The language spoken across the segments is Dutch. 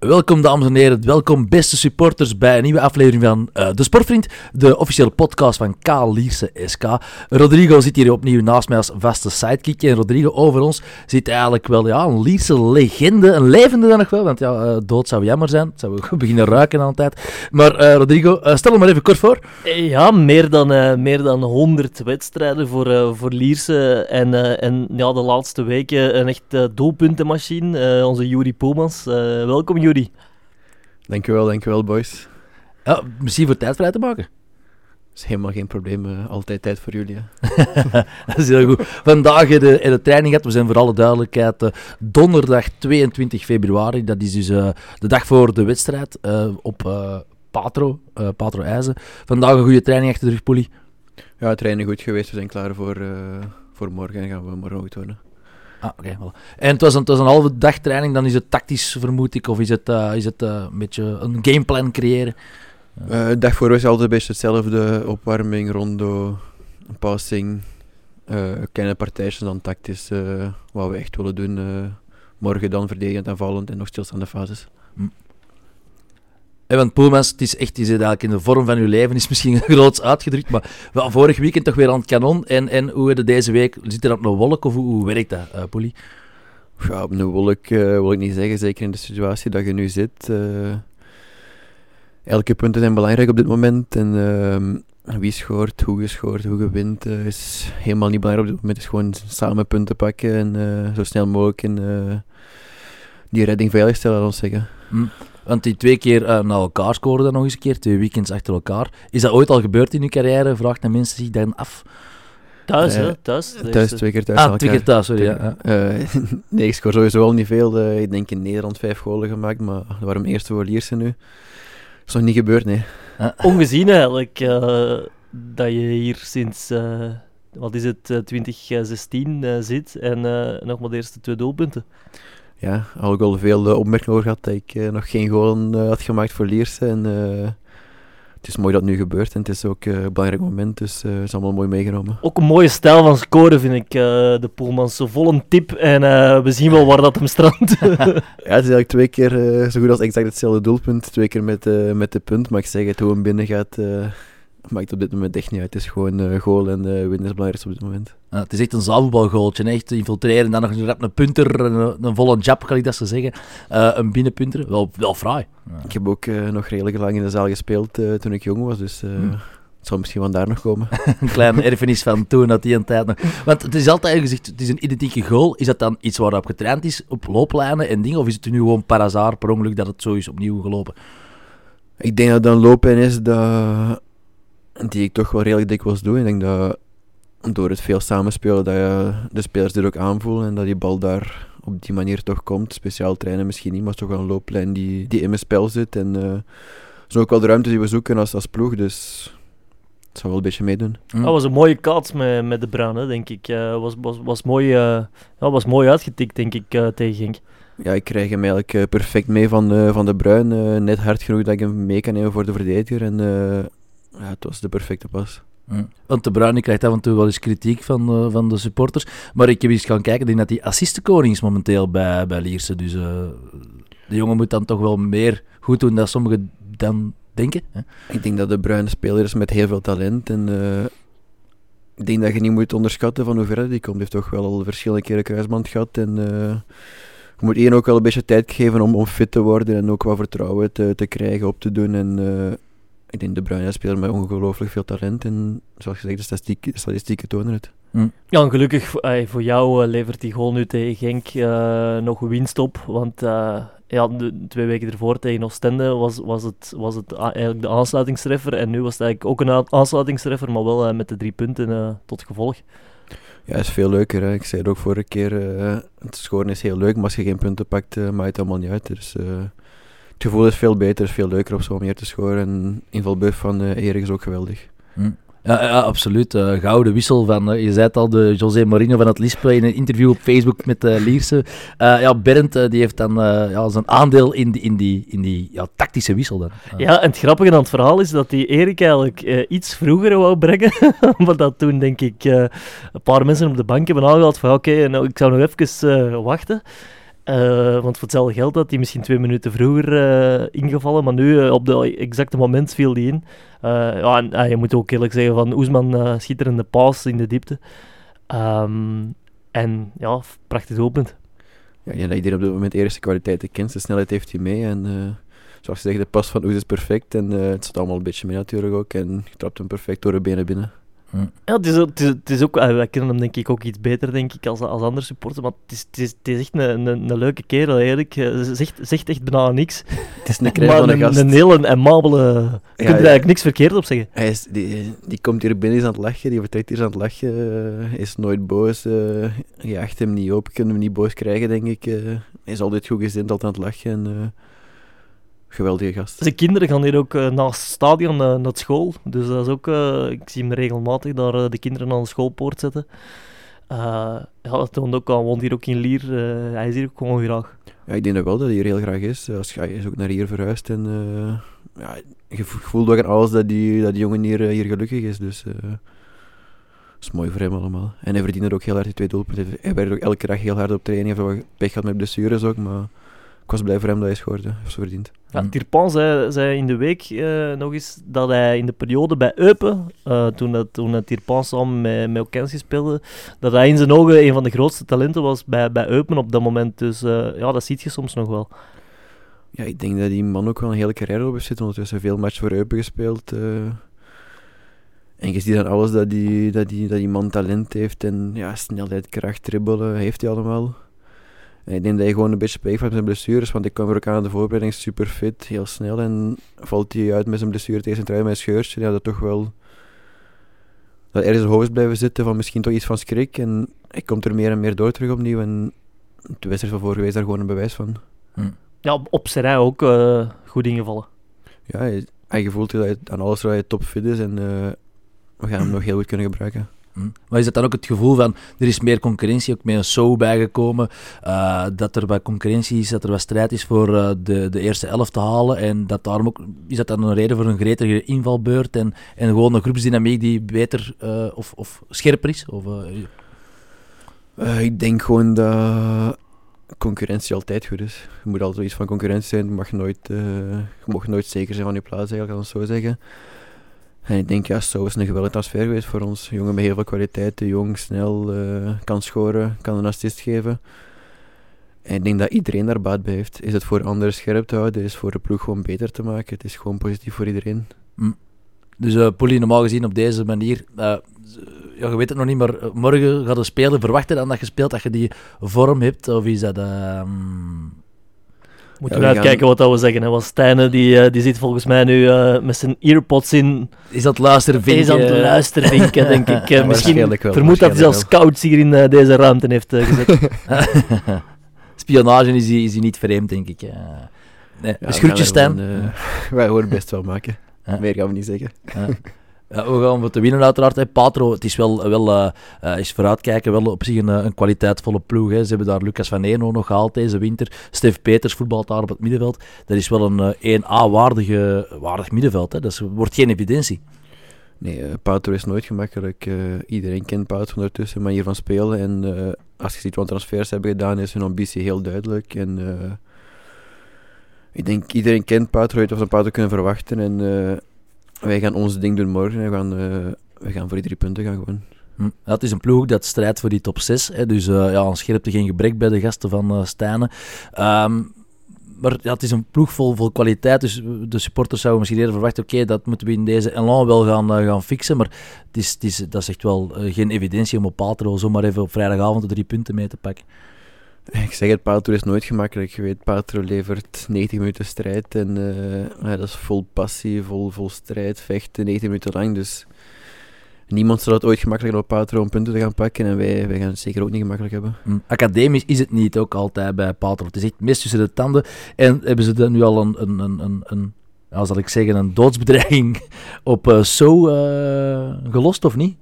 Welkom dames en heren, welkom beste supporters bij een nieuwe aflevering van uh, De Sportvriend, de officiële podcast van K. Lierse SK. Rodrigo zit hier opnieuw naast mij als vaste sidekick en Rodrigo over ons zit eigenlijk wel ja, een Lierse legende, een levende dan nog wel, want ja, uh, dood zou jammer zijn, zou we beginnen ruiken de tijd. Maar uh, Rodrigo, stel hem maar even kort voor. Ja, meer dan, meer dan 100 wedstrijden voor, voor Lierse en, en ja, de laatste weken een echt doelpuntenmachine, onze Juri Poelmans. welkom Juri. Dankjewel, dankjewel boys. Ja, misschien voor tijd vrij te maken. Dat is helemaal geen probleem, uh, altijd tijd voor jullie. dat is heel goed. Vandaag in de, in de training gehad, we zijn voor alle duidelijkheid uh, donderdag 22 februari. Dat is dus uh, de dag voor de wedstrijd op Patro, Patro IJzen. Vandaag een goede training achter de rug, Poelie. Ja, training goed geweest. We zijn klaar voor, voor morgen en gaan we morgen goed worden. Ah, oké. Okay, En het was, een, het was een halve dag training, dan is het tactisch, vermoed ik, of is het, uh, is het uh, een beetje een gameplan creëren? Uh, dag voor is altijd beetje hetzelfde. Opwarming, rondo, passing, kleine partijtjes dan tactisch. wat we echt willen doen. morgen dan verdedigend aanvallend en nog stilstaande fases. Hm. Want Poelmans, het is echt, zit eigenlijk in de vorm van je leven, is misschien groots uitgedrukt, maar wel, vorig weekend toch weer aan het kanon. En, en hoe je deze week, zit er op een wolk of hoe, hoe werkt dat, uh, Poelie? Ja, op een wolk uh, wil ik niet zeggen, zeker in de situatie dat je nu zit. Uh, elke punten zijn belangrijk op dit moment. En uh, wie scoort, hoe je scoort, hoe je wint, is helemaal niet belangrijk op dit moment. Het is gewoon samen punten pakken en zo snel mogelijk in, die redding veiligstellen, laten we zeggen. Mm. Want die twee keer uh, naar elkaar scoren dan nog eens een keer, twee weekends achter elkaar. Is dat ooit al gebeurd in uw carrière? Vraagt de mensen zich dan af. Thuis, hè? Thuis. Thuis, twee keer thuis. Ah, twee keer thuis, sorry. Ja. Uh, nee, ik scoor sowieso al niet veel. Uh, ik denk in Nederland vijf golen gemaakt, maar waarom eerste voor Lierse nu? Dat is nog niet gebeurd, nee. Ongezien eigenlijk dat je hier sinds, wat is het, 2016 zit en nog maar de eerste twee doelpunten ja, had ik al veel uh, opmerkingen over gehad dat ik uh, nog geen goal uh, had gemaakt voor Lierse. En het is mooi dat het nu gebeurt en het is ook een belangrijk moment, dus het is allemaal mooi meegenomen. Ook een mooie stijl van scoren vind ik, de Poelmans. Zo vol een tip en we zien wel waar dat hem strandt. ja, het is eigenlijk twee keer zo goed als exact hetzelfde doelpunt. Twee keer met, met de punt, maar ik zeg het, hoe hem binnen gaat maakt op dit moment echt niet uit. Het is gewoon goal en winnen is het belangrijkste op dit moment. Het is echt een zaalvoetbalgoaltje. Echt infiltreren, dan nog een, een punter, een, een volle jab, kan ik dat zo zeggen. Uh, een binnenpunter, wel, wel fraai. Ja. Ik heb ook nog redelijk lang in de zaal gespeeld toen ik jong was, dus... Hmm. Het zal misschien van daar nog komen. een klein erfenis van toen, dat die een tijd nog... Want het is altijd gezegd, het is een identieke goal. Is dat dan iets waarop getraind is, op looplijnen en dingen? Of is het nu gewoon par hasard, per ongeluk, dat het zo is opnieuw gelopen? Ik denk dat het een lopen is dat die ik toch wel redelijk dikwijls doe. Ik denk dat door het veel samenspelen, dat je de spelers dit ook aanvoelen en dat die bal daar op die manier toch komt. Speciaal trainen misschien niet, maar toch wel een looplijn die, die in mijn spel zit. En uh, dat is ook wel de ruimte die we zoeken als, als ploeg, dus het zal wel een beetje meedoen. Dat was een mooie kaats met, met de Bruin, denk ik. Uh, was, was, was, mooi, uh, ja, was mooi uitgetikt, denk ik, tegen Genk. Ja, ik krijg hem eigenlijk perfect mee van, van de Bruin. net hard genoeg dat ik hem mee kan nemen voor de verdediger. En ja, het was de perfecte pas. Want de Bruyne krijgt af en toe wel eens kritiek van, uh, van de supporters. Maar ik heb eens gaan kijken, ik denk dat hij assistenkoning is momenteel bij, bij Lierse. Dus uh, de jongen moet dan toch wel meer goed doen dan sommigen dan denken. Hè? Ik denk dat de Bruine speler is met heel veel talent. En uh, ik denk dat je niet moet onderschatten van hoe ver hij komt. Hij heeft toch wel al verschillende keren kruisband gehad. En je moet één ook wel een beetje tijd geven om, om fit te worden en ook wat vertrouwen te, te krijgen, op te doen. En ik denk de Bruyne speler met ongelooflijk veel talent. En zoals gezegd, de statistieken, de statistieken tonen het. Hm. Ja, en gelukkig voor jou uh, levert die goal nu tegen Genk uh, nog winst op. Want uh, ja, de, twee weken ervoor tegen Oostende was, was het, was het eigenlijk de aansluitingstreffer. En nu was het eigenlijk ook een aansluitingstreffer, maar wel met de drie punten tot gevolg. Ja, is veel leuker. Hè. Ik zei het ook vorige keer, het scoren is heel leuk, maar als je geen punten pakt, maakt het allemaal niet uit. Dus het gevoel is veel beter, is veel leuker op zo'n manier te scoren. En invalbeuf van uh, Erik is ook geweldig. Hm. Ja, ja, absoluut. Uh, gouden wissel van, uh, je zei het al, de José Mourinho van het Lispe in een interview op Facebook met uh, Lierse. ja, Bernd die heeft dan ja, zijn aandeel in die, in die, in die ja, tactische wissel. Dan. Ja, en het grappige aan het verhaal is dat die Erik eigenlijk iets vroeger wou brengen. maar dat toen, denk ik, een paar mensen op de bank hebben aangehaald van oké, nou, ik zou nog even wachten. Eh, want voor hetzelfde geld had hij misschien twee minuten vroeger eh, ingevallen, maar nu op de exacte moment viel hij in. ja, en je moet ook eerlijk zeggen van Oesman schitterende paas in de diepte. Ehm, en ja, prachtig doelpunt. Ja, ja, dat iedereen op dit moment eerste kwaliteiten kent. De snelheid heeft hij mee. En zoals je zegt, de pas van Oes is perfect. En het staat allemaal een beetje mee natuurlijk ook. En je trapt hem perfect door de benen binnen. Ja, het is, het is, het is ook, wij kennen hem denk ik ook iets beter denk ik, als, als andere supporters, maar het is, het is, het is echt een, een, een leuke kerel eigenlijk. Ze zegt, zegt echt bijna niks. Het is een van een, gast. een hele amabele... Je ja, kunt er eigenlijk niks verkeerd op zeggen. Hij is, die, die komt hier binnen, is aan het lachen, die vertrekt hier aan het lachen, uh, is nooit boos, uh, je acht hem niet op, kunt hem niet boos krijgen denk ik. Hij is altijd goed gezind, altijd aan het lachen en geweldige gast. Zijn kinderen gaan hier ook uh, naast het stadion uh, naar school. Dus dat is ook, uh, ik zie hem regelmatig daar de kinderen aan de schoolpoort zetten. ja, dat toont ook al, woont hier ook in Lier. hij is hier ook gewoon graag. Ja, ik denk dat wel dat hij hier heel graag is. Als hij is ook naar hier verhuisd en ja, je voelt ook aan alles dat die, dat die jongen hier, hier gelukkig is. Dus dat is mooi voor hem allemaal. En hij verdient er ook heel hard die twee doelpunten. Hij werkt ook elke dag heel hard op training. Hij heeft pech gehad met blessures ook, maar ik was blij voor hem dat hij scoorde. Heeft ze verdiend. Ja, Tirpan zei, zei in de week uh, nog eens dat hij in de periode bij Eupen, uh, toen, dat, toen Tirpan samen met, met Okensi speelde, dat hij in zijn ogen een van de grootste talenten was bij, bij Eupen op dat moment. Dus uh, ja, dat ziet je soms nog wel. Ja, ik denk dat die man ook wel een hele carrière op heeft zitten. Ondertussen veel matchen voor Eupen gespeeld. en je ziet dan alles dat die, dat, die, dat die man talent heeft. En ja, snelheid, kracht, dribbelen, heeft hij allemaal. En ik denk dat hij gewoon een beetje spijt van zijn blessures, want ik kwam er ook aan de voorbereiding super fit, heel snel. En valt hij uit met zijn blessure tegen zijn trui met een scheurtje, ja, dat toch wel... Dat er in zijn hoofd blijven zitten van misschien toch iets van schrik. En hij komt er meer en meer door terug opnieuw. En de wedstrijd van vorige week is daar gewoon een bewijs van. Hm. Ja, op zijn rij ook uh, goed ingevallen. Ja, hij, hij voelt dat hij aan alles waar hij topfit is en uh, we gaan hem nog heel goed kunnen gebruiken. Hm. Maar is dat dan ook het gevoel van, er is meer concurrentie, ook meer een show bijgekomen, uh, dat er bij concurrentie is, dat er wat strijd is voor uh, de, de eerste elf te halen en dat daarom ook, is dat dan een reden voor een gretige invalbeurt en, en gewoon een groepsdynamiek die beter uh, of, of scherper is? Of, ik denk gewoon dat concurrentie altijd goed is. Je moet altijd iets van concurrentie zijn, je mag nooit, je mag nooit zeker zijn van je plaats eigenlijk, kan ik zo zeggen. En ik denk, ja, zo is een geweldige transfer geweest voor ons. Jongen met heel veel kwaliteiten, jong, snel, uh, kan scoren, kan een assist geven. En ik denk dat iedereen daar baat bij heeft. Is het voor anderen scherp te houden, is voor de ploeg gewoon beter te maken. Het is gewoon positief voor iedereen. Mm. Dus uh, Polly, normaal gezien op deze manier, ja, je weet het nog niet, maar morgen gaat de speler verwachten dan dat je speelt, dat je die vorm hebt? Of is dat... Uh, Moeten ja, we uitkijken wat dat we zeggen. Hè? Want Stijne die, uh, die zit volgens mij nu uh, met zijn earpods in. Is dat luistervinken? Is aan het luistervinken, denk ik. Uh, misschien wel, vermoed dat hij zelfs scouts hier in deze ruimte heeft gezet. Spionage is hij, is hij niet vreemd, denk ik. nee. Ja, dus Stijn. wij horen best wel maken. Meer gaan we niet zeggen. We gaan wat te winnen uiteraard. Patro, het is wel, wel uh, is vooruitkijken, wel op zich een, een kwaliteitvolle ploeg. Hè. Ze hebben daar Lucas van Eno nog gehaald deze winter. Stef Peters voetbalt daar op het middenveld. Dat is wel een uh, 1A-waardige waardig middenveld. Hè. Dat is, wordt geen evidentie. Nee, Patro is nooit gemakkelijk. iedereen kent Patro ondertussen, manier van spelen. En als je ziet wat transfers hebben gedaan, is hun ambitie heel duidelijk. En ik denk iedereen kent Patro, weet of ze Patro kunnen verwachten. En wij gaan ons ding doen morgen. We gaan, uh, we gaan voor die drie punten gaan gewoon. Hm. Het is een ploeg dat strijdt voor die top 6. Hè, dus uh, ja, aan scherpte geen gebrek bij de gasten van uh, Stijnen. Um, maar ja, het is een ploeg vol, vol kwaliteit. Dus de supporters zouden misschien eerder verwachten: oké, dat moeten we in deze elan wel gaan, gaan fixen. Maar het is, het is, dat is echt wel geen evidentie om op Patro zomaar even op vrijdagavond de drie punten mee te pakken. Ik zeg het, Patro is nooit gemakkelijk. Je weet, Patro levert 90 minuten strijd en uh, ja, dat is vol passie, vol, vol strijd, vechten 90 minuten lang. Dus niemand zal het ooit gemakkelijk op Patro om punten te gaan pakken en wij, wij gaan het zeker ook niet gemakkelijk hebben. Mm. Academisch is het niet ook altijd bij Patro. Het is echt mis tussen de tanden. En hebben ze nu al een, een, een, een, een zal ik zeggen, een doodsbedreiging op uh, So uh, gelost of niet?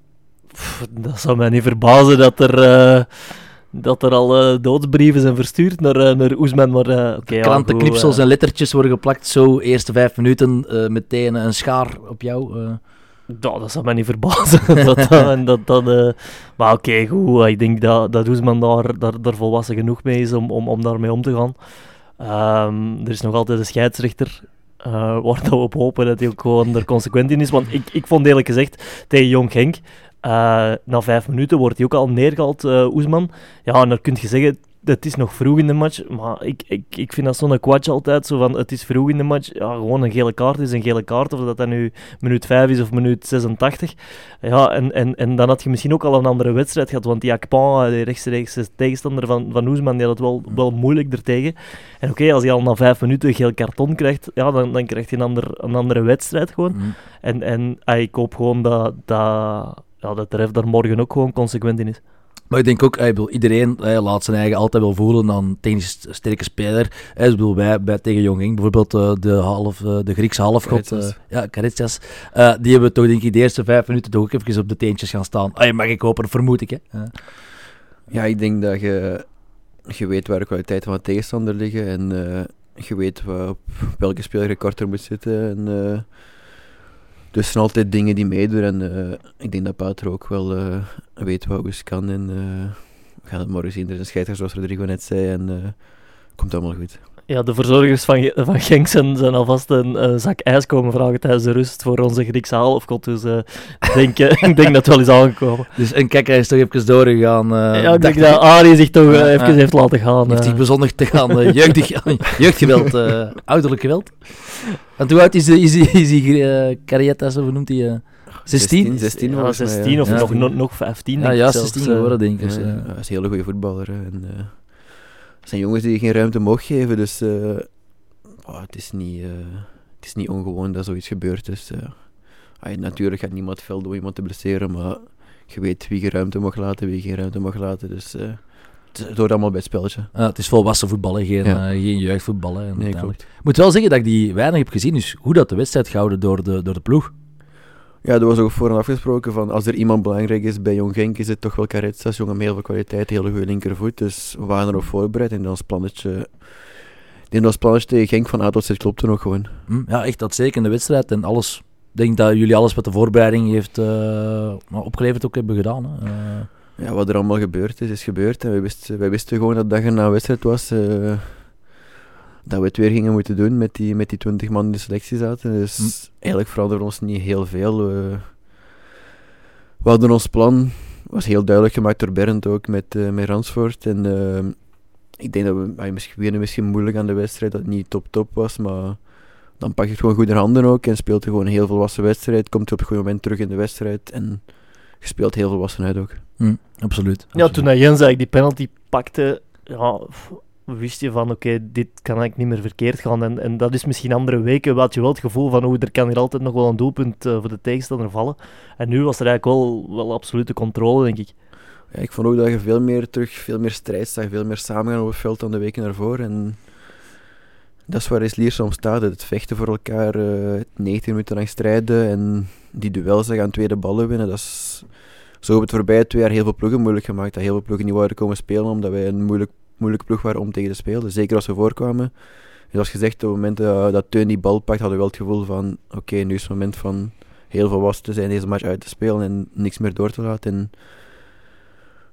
Pff, dat zou mij niet verbazen dat er dat er al uh, doodsbrieven zijn verstuurd naar, uh, naar Oesman. Maar, uh, okay, Krantenknipsels en lettertjes worden geplakt. Zo, eerste vijf minuten meteen een schaar op jou. Ja, dat zou mij niet verbazen. dat, dat, en dat, dat, eh, maar oké, goed. Ik denk dat, dat Oesman daar, daar, daar volwassen genoeg mee is om, om, om daarmee om te gaan. Ehm, er is nog altijd een scheidsrechter eh, waar dat we op hopen dat hij ook gewoon er consequent in is. Want ik, ik vond eerlijk gezegd tegen Jong Genk, eh, na vijf minuten wordt hij ook al neergehaald, eh Oesman. Ja, en dan kun je zeggen, het is nog vroeg in de match. Maar ik, ik, ik vind dat zo'n kwatsch altijd, zo van het is vroeg in de match. Ja, gewoon een gele kaart is een gele kaart, of dat dat nu minuut 5 is of minuut 86. Ja, en, en, en dan had je misschien ook al een andere wedstrijd gehad, want die Akpan, de rechtstreekse tegenstander van, van Oesman, die had het wel, wel moeilijk ertegen. En oké, als hij al na vijf minuten een geel karton krijgt, ja, dan, dan krijgt hij een, ander, een andere wedstrijd gewoon. Mm. En, en ah, ik hoop gewoon dat, dat, ja, dat de ref daar morgen ook gewoon consequent in is. Maar ik denk ook, eh, ik bedoel, iedereen eh, laat zijn eigen altijd wel voelen dan een technisch sterke speler. Eh, ik bedoel, wij, bij tegen Jong Genk, bijvoorbeeld eh, de, half, eh, de Griekse halfgod, eh, ja, Karitsias, eh, die hebben toch denk ik de eerste vijf minuten toch ook even op de teentjes gaan staan. Ah, mag ik hopen, vermoed ik. Hè. Ja. Ja, ik denk dat je, je weet waar de kwaliteiten van de tegenstander liggen en eh, je weet op welke speler je korter moet zitten. En, eh, dus zijn altijd dingen die meedoen en eh, ik denk dat Pater ook wel eh, weet wat Oes kan. En eh, we gaan het morgen zien. Er is een scheidsrechter zoals Rodrigo net zei en komt allemaal goed. Ja, de verzorgers van, van Genk zijn, zijn alvast een eh, zak ijs komen vragen tijdens de rust voor onze Griekse halfgod. Dus eh, ik, denk, eh, ik denk dat het wel is aangekomen. Dus een kijker is toch even doorgegaan. eh, ja, ik dacht denk dat Arie zich toch Ja, even ja. heeft laten gaan. heeft zich bezondigd te gaan eh, jeugdgeweld, eh, ouderlijk geweld. En hoe oud is hij, is hij, is hij eh, Carietas, of hoe noemt hij? eh? 16? 16 ja, volgens mij, 16 of Ja. nog, nog, nog 15. Ja, denk ja, ik zelfs, 16 eh. geworden, denk ik. Ja, Dus, ja, hij is een hele goede voetballer. En, eh, het zijn jongens die je geen ruimte mogen geven, dus eh, oh, het, is niet, eh, het is niet ongewoon dat zoiets gebeurt. Dus, eh, natuurlijk gaat niemand veel door iemand te blesseren, maar je weet wie je ruimte mag laten, wie geen ruimte mag laten. Dus het hoort allemaal bij het spelletje. ja, het is volwassen voetbal, hè, geen, Ja. eh, geen jeugdvoetbal. Hè, Nee, klopt. Ik moet wel zeggen dat ik die weinig heb gezien, dus hoe dat de wedstrijd gehouden door de, door de ploeg. Ja, er was ook vooraf afgesproken van als er iemand belangrijk is bij Jong Genk, is het toch wel Caretsas. Jongen met heel veel kwaliteit, hele goede linkervoet. Dus we waren erop voorbereid en ons plannetje... Dat ons plannetje tegen Genk van A tot Z klopte nog gewoon. Hm, ja, echt dat zeker in de wedstrijd. En alles, ik denk dat jullie alles wat de voorbereiding heeft eh, opgeleverd ook hebben gedaan. Hè. Eh, Ja, wat er allemaal gebeurd is, is gebeurd. En wij, wisten, wij wisten gewoon dat dag een wedstrijd was. eh, dat we het weer gingen moeten doen met die, met die 20 man in de selectie zaten. Dus Hm. eigenlijk veranderde ons niet heel veel. We, we hadden ons plan, was heel duidelijk gemaakt door Bernd ook met, eh met Ransvoort. En eh, ik denk dat we ah, misschien, beginnen misschien moeilijk aan de wedstrijd, dat het niet top-top was. Maar dan pak je het gewoon goed in handen ook en speelt er gewoon een heel volwassen wedstrijd. Komt er op een goed moment terug in de wedstrijd en je speelt heel volwassen uit ook. hm, absoluut. Ja, absoluut. toen hij Jens eigenlijk die penalty pakte, ja, wist je van oké, dit kan eigenlijk niet meer verkeerd gaan. En, en dat is misschien andere weken, had je wel het gevoel van hoe er kan hier altijd nog wel een doelpunt eh, voor de tegenstander vallen. En nu was er eigenlijk wel, wel absolute controle, denk ik. Ja, ik vond ook dat je veel meer terug, veel meer strijd zag, veel meer samengaan op het veld dan de weken daarvoor. En dat is waar Isliers om staat, het vechten voor elkaar, eh 19 minuten lang strijden en die duels aan tweede ballen winnen. Dat is, zo hebben het voorbije twee jaar heel veel ploegen moeilijk gemaakt. Dat heel veel ploegen niet wouden komen spelen omdat wij een moeilijk, moeilijke ploeg waren om tegen te spelen. Zeker als we voorkwamen. En zoals gezegd, op het moment dat, dat Teun die bal pakt, hadden we wel het gevoel van oké, nu is het moment van heel volwassen te zijn, deze match uit te spelen en niks meer door te laten. En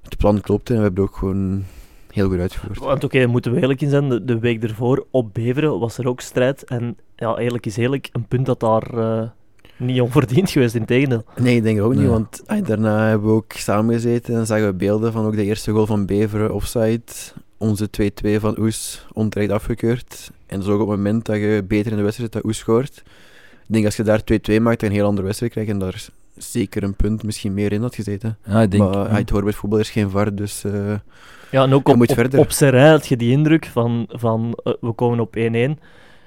het plan klopte en we hebben het ook gewoon heel goed uitgevoerd. Want oké, daar moeten we eerlijk in zijn, de, de week ervoor op Beveren was er ook strijd. En ja, eerlijk is eerlijk, een punt dat daar eh, niet onverdiend geweest, in tegendeel. Nee, ik denk ook niet, want ay, daarna hebben we ook samengezeten en zagen we beelden van ook de eerste goal van Beveren offside. Onze 2-2 van Oes onterecht afgekeurd. En dat is ook op het moment dat je beter in de wedstrijd zit dat Oes scoort. Ik denk als je daar 2-2 maakt, je een heel andere wedstrijd krijgt en daar zeker een punt misschien meer in had gezeten. Ja, ik denk, maar ay, het hoort bij het voetbal, is geen VAR, dus... eh, Ja, en ook Je op, moet op, verder. op Serrain had je die indruk van, van eh, we komen op 1-1.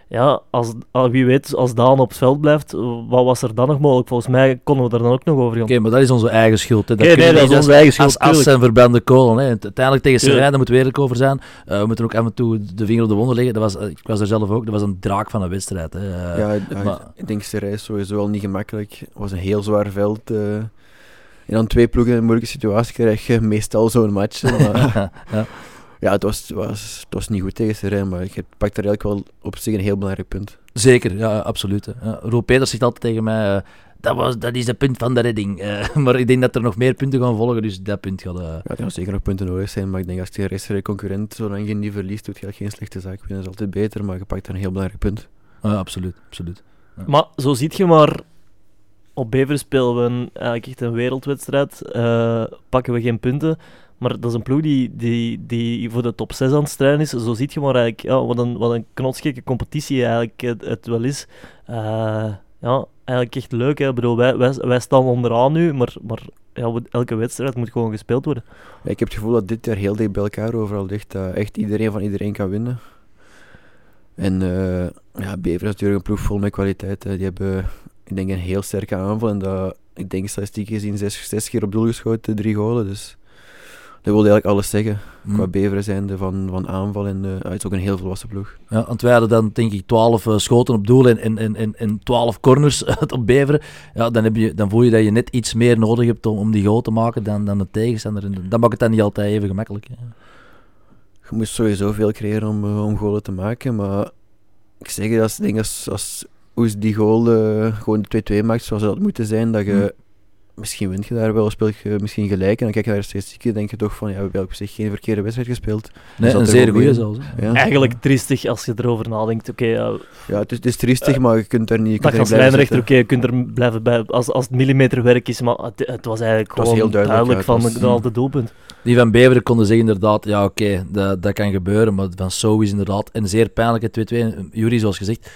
Ja, als, ah, wie weet, als Daan op het veld blijft, wat was er dan nog mogelijk? Volgens mij konden we daar dan ook nog over gaan. Oké, maar dat is onze eigen schuld. Hè. Nee, kunnen nee, we dat niet- is onze eigen schuld, Als as en verbrande kolen. Hè. Uite- Uiteindelijk tegen. Serijn, daar moeten we eerlijk over zijn. Eh, we moeten ook af en toe de vinger op de wonden leggen. Dat was, eh, ik was er zelf ook. Dat was een draak van een wedstrijd. Hè. Eh, Ja, ja, maar- ik denk Serij is sowieso wel niet gemakkelijk. Het was een heel zwaar veld. eh. en dan twee ploegen in een moeilijke situatie krijg je meestal zo'n match. Maar ja. Ja, het was, was, het was niet goed tegen Serij, maar je pakt er eigenlijk wel op zich een heel belangrijk punt. Zeker, ja, absoluut. Ja, Roel Peters zegt altijd tegen mij, eh, dat, was, dat is het punt van de redding. Eh, maar ik denk dat er nog meer punten gaan volgen, dus dat punt gaat... eh, Ja, er gaan zeker nog punten nodig zijn, maar ik denk als je rechtstreeks concurrent, zolang je niet verliest, doet je geen slechte zaak. Winnen is altijd beter, maar je pakt een heel belangrijk punt. ja, absoluut, absoluut. Maar zo ziet je maar, op Beveren spelen we een, eigenlijk echt een wereldwedstrijd, eh, pakken we geen punten. Maar dat is een ploeg die, die, die voor de top 6 aan het strijden is. Zo ziet je maar eigenlijk ja, wat, een, wat een knotsgekke competitie eigenlijk het, wel is. Eh, ja, eigenlijk echt leuk. Hè. Ik bedoel, wij, wij, wij staan onderaan nu, maar, maar ja, elke wedstrijd moet gewoon gespeeld worden. Ik heb het gevoel dat dit jaar heel dicht bij elkaar overal ligt, dat echt iedereen van iedereen kan winnen. En eh ja, Bever is natuurlijk een ploeg vol met kwaliteit. Die hebben, ik denk, een heel sterke aanval. En dat, ik denk statistiek gezien, zes, zes keer op doel geschoten, drie golen. Dus dat wil eigenlijk alles zeggen. Hm. Qua Beveren zijnde van, van aanval. En eh, het is ook een heel volwassen ploeg. Ja, want wij hadden dan denk ik 12 eh, schoten op doel en, en, en, en, en 12 corners op Beveren. Ja, dan, heb je, dan voel je dat je net iets meer nodig hebt om, om die goal te maken dan, dan de tegenstander. En dat maakt het dan niet altijd even gemakkelijk. hè. Je moet sowieso veel creëren om, eh, om golen te maken. Maar ik zeg je, als, denk als, als Oes die goal gewoon de 2-2 maakt zoals dat had moeten zijn, dat je... Hm. Misschien wint je daar wel, speel je misschien gelijk. En dan kijk je naar de statistieken denk je toch van, ja, we hebben op zich geen verkeerde wedstrijd gespeeld. Nee, dat een er zeer goede zelfs. Ja, Eigenlijk triestig als je erover nadenkt. Oké, ja, ja het, is, het is triestig, maar je kunt daar niet, je dat kunt als daar niet blijven lijnrechter, oké, je kunt er blijven bij als, als het millimeterwerk is, maar het, het was eigenlijk Het was gewoon heel duidelijk, ja, van het de, doelpunt. Die van Beveren konden zeggen inderdaad, ja oké, dat, dat kan gebeuren. Maar van So is inderdaad een zeer pijnlijke 2-2. Jury, zoals gezegd,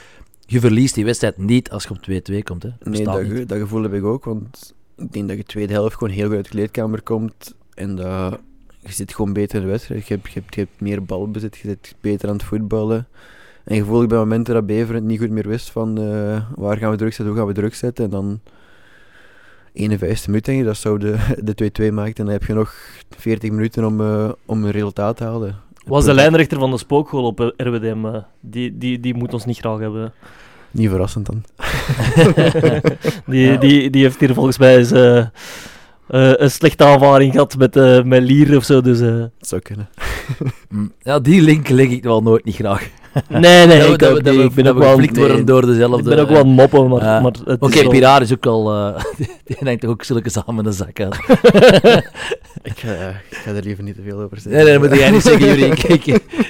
je verliest die wedstrijd niet als je op 2-2 komt. Hè. Nee, dat, dat gevoel heb ik ook, want ik denk dat je tweede helft gewoon heel goed uit de kleedkamer komt en dat je zit gewoon beter in de wedstrijd. Je hebt, je hebt, je hebt meer balbezit, je zit beter aan het voetballen. En je voelde bij momenten dat Beveren het niet goed meer wist van eh, waar gaan we druk zetten, hoe gaan we druk zetten. En dan 51 minuut denk je, dat zou de, de 2-2 maken. En dan heb je nog 40 minuten om, eh, om een resultaat te halen. Was de lijnrechter van de spookgoal op RWDM, eh, die, die, die moet ons niet graag hebben. Niet verrassend dan. die, Ja. die, die heeft hier volgens mij eens, eh, eh, een slechte aanvaring gehad met, eh met Lier of zo. Dus, eh, Dat zou kunnen. Hm. Ja, die link leg ik wel nooit niet graag. Nee, nee, ik, dat we, ook dat niet. we, ik ben dat ook we wel geflikt worden nee. door dezelfde... ik ben ook wel aan het moppen, maar, maar het Oké, is wel- Piraar is ook al... eh, die denkt toch ook zulke samen in de zak. Ik, ga- ik ga er liever niet te veel over zeggen. Nee, nee, dat moet jij niet zeggen, Jury. Ik, ik,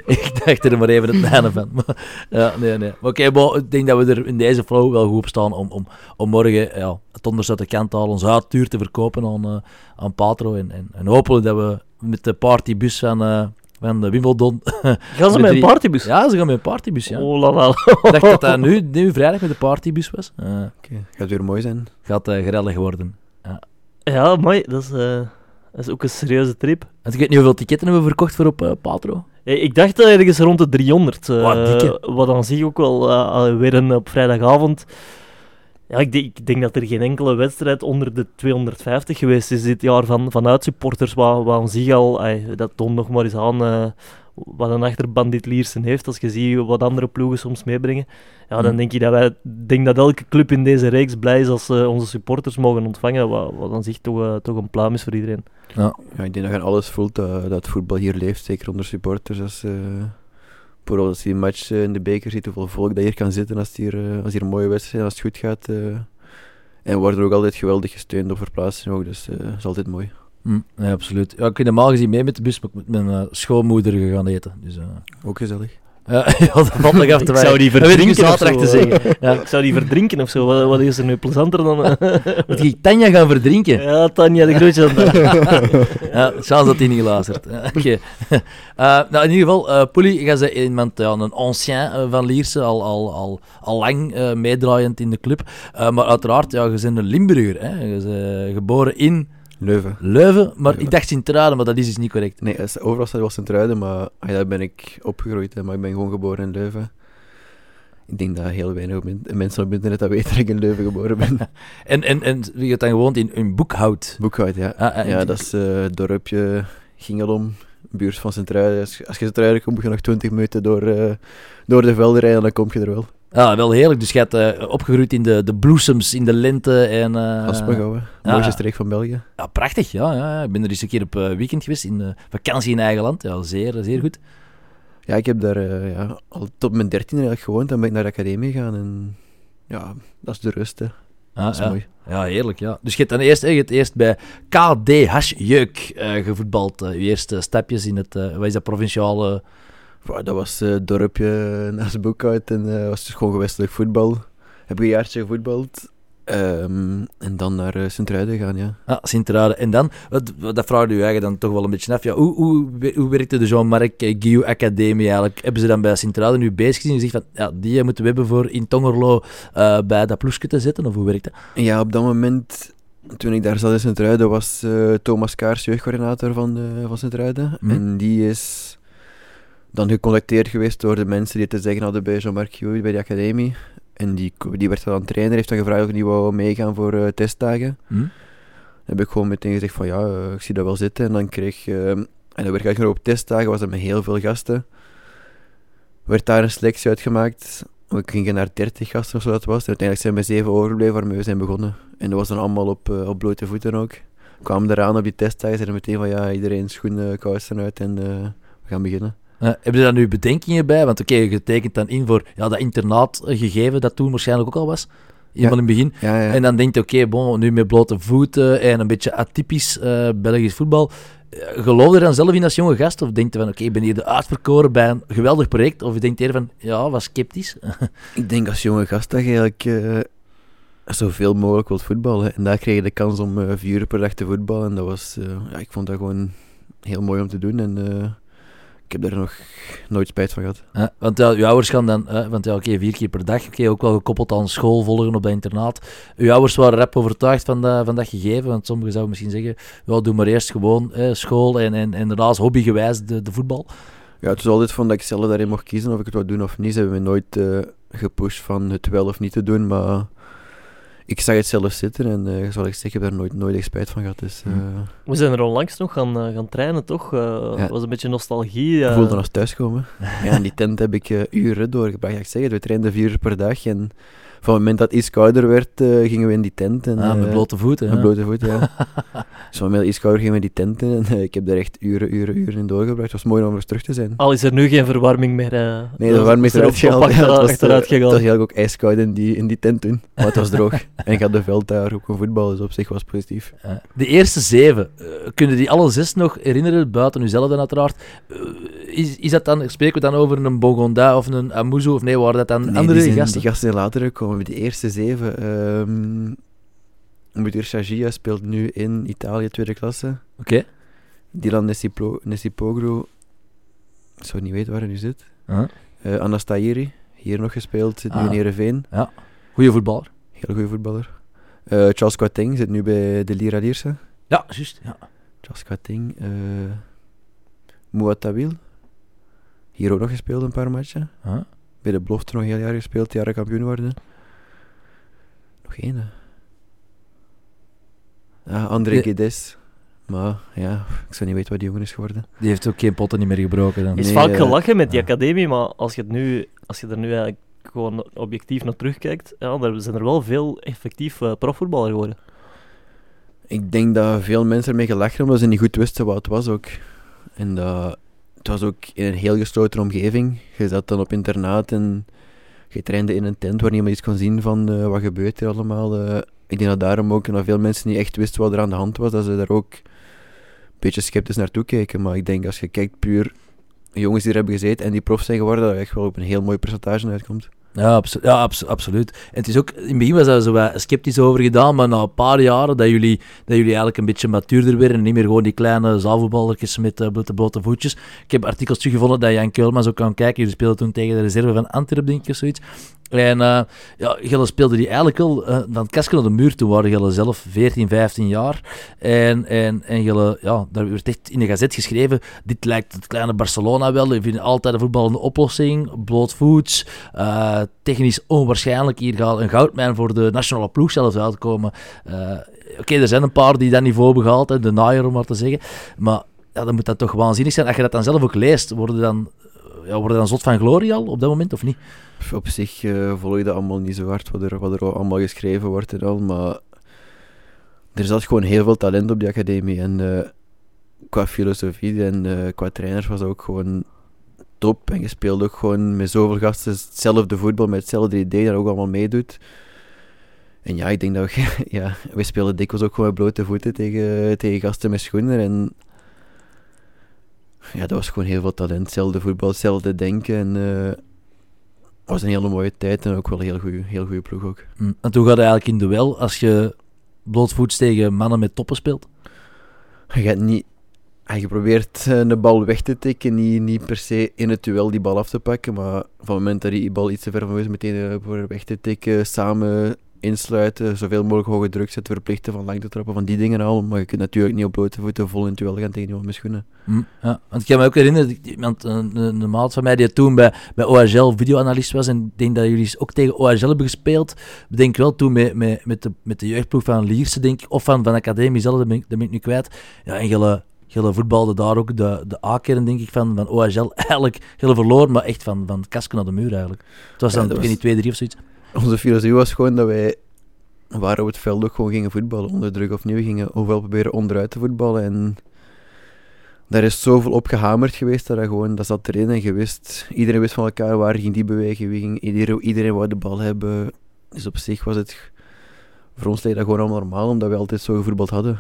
ik dacht er maar even het mijne van. Maar, ja, nee, nee. Oké, ik denk dat we er in deze flow wel goed op staan om, om, om morgen ja, het onderste uit de kant te halen, onze uittuur te verkopen aan, eh, aan Patro. En, en, en hopelijk dat we met de partybus van, eh van de Wimbledon... Gaan ze met met een partybus? ja, ze gaan met een partybus, ja. Oh la la. Ik dacht dat dat nu, nu vrijdag met de partybus was. Eh, Oké, Gaat weer mooi zijn. gaat eh gerellig worden. Ja, mooi. Dat is, eh, dat is ook een serieuze trip. Want ik weet niet hoeveel ticketten hebben we verkocht voor op Patro. Eh, Ik dacht ergens rond de 300. eh, Wat, wat aan zich ook wel eh, weer een op vrijdagavond. Ja, ik, denk, ik denk dat er geen enkele wedstrijd onder de 250 geweest is dit jaar van, vanuit supporters. Wat, wat aan zich al, ey, dat toont nog maar eens aan eh, wat een achterban dit Liersen heeft. Als je ziet wat andere ploegen soms meebrengen. Ja, dan Hm. denk ik dat wij, denk dat elke club in deze reeks blij is als ze onze supporters mogen ontvangen. Wat, wat aan zich toch, eh, toch een pluim is voor iedereen. Ja, ik denk dat je alles voelt dat, dat voetbal hier leeft, zeker onder supporters. Als, eh vooral als je die match eh, in de beker ziet, hoeveel volk dat hier kan zitten als het hier, eh, als hier een mooie wedstrijd is, als het goed gaat. eh. en wordt er ook altijd geweldig gesteund door verplaatsing ook, dus dat is altijd mooi. Hm, ja, absoluut. Ja, ik ben normaal gezien mee met de bus, maar ik moet met mijn schoonmoeder gaan eten. Dus, Ook gezellig. Ja, ja, dat valt nog af te Ik zou die verdrinken of zaterdag te zo, zeggen. Ja. Ik zou die verdrinken of zo. Wat, wat is er nu plezanter dan... Moet ik Tanja gaan verdrinken? ja, Tanja, de grootje dan. Ja, chance dat hij niet luistert. Oké. Eh, nou, in ieder geval, eh Poelie, jij bent iemand, ja, een ancien eh, van Lierse, al, al, al, al lang eh, meedraaiend in de club. Eh, maar uiteraard, ja, je bent een Limburger. Hè? Je bent eh, geboren in Leuven. Leuven, maar Leuven. ik dacht Sint-Truiden, maar dat is dus niet correct. Nee, overal staat wel Sint-Truiden, maar ah, ja, daar ben ik opgegroeid, hè, maar ik ben gewoon geboren in Leuven. Ik denk dat heel weinig mensen op internet dat weten dat ik in Leuven geboren ben. En, en, en wie hebt dan gewoond in, in Boekhout? Boekhout, ja. Ah, ah, ja, en- dat is het dorpje Gingelom, buurt van Sint-Truiden. Als, als je Sint-Truiden komt, moet je nog 20 minuten door, eh, door de velden rijden en dan kom je er wel. Ja, wel heerlijk. Dus je hebt eh, opgegroeid in de, de bloesems, in de lente en... eh Aspengouwen, ja. mooiste streek van België. Ja, prachtig. Ja, ja. Ik ben er eens een keer op eh, weekend geweest, in vakantie in eigen land. Ja, zeer, zeer goed. Ja, ik heb daar ja, al tot mijn dertiende eigenlijk gewoond. Dan ben ik naar de academie gegaan en ja, dat is de rust. Hè. Ah, Dat is ja. mooi. Ja, heerlijk, ja. Dus je hebt dan eerst, je hebt eerst bij KDH Jeuk gevoetbald. je eerste stapjes in het, wat is dat, provinciale... Wow, dat was eh, het dorpje naast Boekhout en eh was dus gewoon gewestelijk voetbal. Heb ik een jaartje gevoetbald. Ehm, en dan naar eh, Sint-Truiden gaan, ja. Ah, Sint-Truiden. En dan, wat- wat- dat vraagde u eigenlijk dan toch wel een beetje af. Ja, hoe, hoe, hoe werkte de Jean-Marc Guillou Academie eigenlijk? Hebben ze dan bij Sint-Truiden nu bezig gezien en gezegd van, ja, die moeten we hebben voor in Tongerlo bij dat ploesje te zetten? Of hoe werkt dat? Ja, op dat moment, toen ik daar zat in Sint-Truiden, was Thomas Kaars jeugdcoördinator van, van Sint-Truiden. Mhm. En die is dan gecontacteerd geweest door de mensen die het te zeggen hadden bij Jean-Marc Guillaume, bij de academie. En die, die werd dan trainer, heeft dan gevraagd of die wou meegaan voor eh, testdagen. Hm? Dan heb ik gewoon meteen gezegd van ja, eh, ik zie dat wel zitten. En dan kreeg... eh, en dan werd ik op testdagen, was dat met heel veel gasten. Werd daar een selectie uitgemaakt. We gingen naar 30 gasten of zo dat was. En uiteindelijk zijn we zeven overgebleven waarmee we zijn begonnen. En dat was dan allemaal op, eh, op blote voeten ook. Kwamen eraan op die testdagen, zeiden meteen van ja, iedereen schoenen, kousen uit en we gaan beginnen. Eh, hebben ze daar nu bedenkingen bij? Want oké, je tekent dan in voor ja, dat internaatgegeven dat toen waarschijnlijk ook al was. Helemaal in het begin. Ja, ja. En dan denkt je, oké, bon, nu met blote voeten en een beetje atypisch eh, Belgisch voetbal. Eh, Geloof je dan zelf in als jonge gast? Of denkt je van, oké, ik ben hier de uitverkoren bij een geweldig project? Of denkt je van, ja, was sceptisch? Ik denk als jonge gast dat je eigenlijk eh, zoveel mogelijk wilt voetballen. En daar kreeg je de kans om vier uur per dag te voetballen. En dat was, ja, ik vond dat gewoon heel mooi om te doen. En heb daar nog nooit spijt van gehad. Eh, want ja, uw ouders gaan dan, eh, want ja, oké, vier keer per dag, oké, ook wel gekoppeld aan school volgen op dat internaat. Uw ouders waren rap overtuigd van dat, van dat gegeven, want sommigen zouden misschien zeggen, ja, doe maar eerst gewoon eh, school en, en, en daarnaast hobbygewijs de, de voetbal. Ja, het was altijd van dat ik zelf daarin mocht kiezen of ik het wou doen of niet. Ze hebben me nooit eh, gepusht van het wel of niet te doen, maar ik zag het zelf zitten en eh zoals ik zeg, ik heb daar nooit, nooit echt spijt van gehad. Dus eh We zijn er onlangs nog gaan, eh, gaan trainen, toch? Eh Ja. was een beetje nostalgie. ik eh. voelde als thuiskomen. ja, in die tent heb ik uren doorgebracht. Ik zeg het, we trainden vier uur per dag en van het moment dat het iets kouder werd, eh, gingen we in die tent. En, Ah, met eh, blote voeten. Met blote voeten, ja. dus van het iets kouder gingen we die tent in en eh, ik heb daar echt uren, uren, uren in doorgebracht. Het was mooi om eens terug te zijn. Al is er nu geen verwarming meer. Nee, de warming is er eruit gehaald. achteruit, was, eh, achteruit Het was gegaan. eigenlijk ook ijskoud in die, in die tent toen. Maar het was droog. en ik had de veld daar ook een voetbal, dus op zich was het positief. De eerste zeven, kunnen die alle zes nog herinneren, buiten uzelf dan uiteraard? Is, is dat dan, spreken we dan over een Bogonda of een Amuzu, of nee, waren dat dan Nee, andere die, zijn, gasten? die gasten zijn later gekomen. Die eerste zeven. ehm Mudir Shagia speelt nu in Italië tweede klasse. Oké. Dylan Nesiplo- Nesipoglu, ik zou niet weten waar hij nu zit. Anastairi, hier nog gespeeld, zit nu Ah. in Heerenveen. Goeie voetballer. Heel goede voetballer. Eh, Charles Quateng zit nu bij de Lira Lierse. Ja, juist. Ja. Charles Quateng. eh Mouattabil. Hier ook nog gespeeld een paar matchen. Bij de belofte nog een heel jaar gespeeld, jaren kampioen worden. Hè. Ja, André. Guedes. Maar ja, ik zou niet weten wat die jongen is geworden. Die heeft ook geen potten niet meer gebroken. Dan. is Nee, vaak eh, gelachen met die ja. academie, maar als je, het nu, als je er nu eigenlijk gewoon objectief naar terugkijkt, ja, daar zijn er wel veel effectief eh, profvoetballer geworden. Ik denk dat veel mensen ermee gelachen hebben, omdat ze niet goed wisten wat het was ook. En dat, het was ook in een heel gesloten omgeving. Je zat dan op internaat en je trainde in een tent waar niemand iets kon zien van eh, wat gebeurt er allemaal. eh. ik denk dat daarom ook, dat veel mensen niet echt wisten wat er aan de hand was, dat ze daar ook een beetje sceptisch naartoe keken. Maar ik denk als je kijkt puur jongens die er hebben gezeten en die prof zijn geworden, dat je echt wel op een heel mooi percentage uitkomt. Ja, abso- ja abso- absoluut. En het is ook, in het begin was daar zo wat sceptisch over gedaan, maar na een paar jaren dat jullie, dat jullie eigenlijk een beetje matuurder werden en niet meer gewoon die kleine zaalvoetballertjes met uh, blote, blote voetjes. Ik heb artikels teruggevonden dat Jan Keulman zo kan kijken. Jullie speelden toen tegen de reserve van Antwerpen, denk ik, zoiets. En uh, ja, jullie speelden die eigenlijk al het kastje naar de muur. Toen waren jullie zelf 14, 15 jaar. En, en, en jullie, ja, daar werd echt in de gazet geschreven, dit lijkt het kleine Barcelona wel. We vinden altijd een voetballende oplossing, blootvoets, uh, technisch onwaarschijnlijk. Hier gaat een goudmijn voor de nationale ploeg zelfs uitkomen. Uh, Oké, er zijn een paar die dat niveau hebben gehaald, hè, de naaier om maar te zeggen. Maar ja, dan moet dat toch waanzinnig zijn. Als je dat dan zelf ook leest, worden dan, ja, worden dan zot van glorie al op dat moment, of niet? Op zich uh, volg je dat allemaal niet zo hard, wat er, wat er allemaal geschreven wordt en al, maar er zat gewoon heel veel talent op die academie. En qua filosofie en qua trainers was dat ook gewoon top. En je speelde ook gewoon met zoveel gasten hetzelfde voetbal, met hetzelfde idee, dat ook allemaal meedoet. En ja, ik denk dat we, ja, we spelen dikwijls ook gewoon met blote voeten tegen, tegen gasten met schoenen. En ja, dat was gewoon heel veel talent. Hetzelfde voetbal, hetzelfde denken. En uh, was een hele mooie tijd en ook wel een heel goede heel goede ploeg ook. Mm. En toen gaat het eigenlijk in de wel als je blootvoets tegen mannen met toppen speelt? Je gaat niet... Je probeert eh, de bal weg te tikken, niet, niet per se in het duel die bal af te pakken, maar van het moment dat die bal iets te ver van is, meteen eh, voor weg te tikken, samen insluiten, zoveel mogelijk hoge druk zetten, verplichten van lang te trappen, van die dingen al. Maar je kunt natuurlijk niet op blote voeten vol in het duel gaan tegen iemand met schoenen. Mm, ja, want ik kan me ook herinneren, iemand, een, een, maat van mij die toen bij, bij OHL videoanalist was, en ik denk dat jullie ook tegen OHL hebben gespeeld. Ik wel toen met, met, met, de, met de jeugdploeg van Lierse, denk ik, of van, van de academie zelf, dat ben, ik, ben ik nu kwijt. Ja, en Gille voetbalde daar ook de, de A-kern, denk ik, van, van OHL. Eigenlijk Gille verloren, maar echt van, van kasken naar de muur eigenlijk. Het was dan, ja, was... niet 2-3 of zoiets. Onze filosofie was gewoon dat wij waar we het veld ook gewoon gingen voetballen onder druk. Of niet, we gingen ofwel proberen onderuit te voetballen. En daar is zoveel op gehamerd geweest dat, dat gewoon, dat zat erin en je wist, iedereen wist van elkaar waar ging die bewegen, wie ging, iedereen, iedereen wou de bal hebben. Dus op zich was het, voor ons leek dat gewoon allemaal normaal, omdat we altijd zo gevoetbald hadden.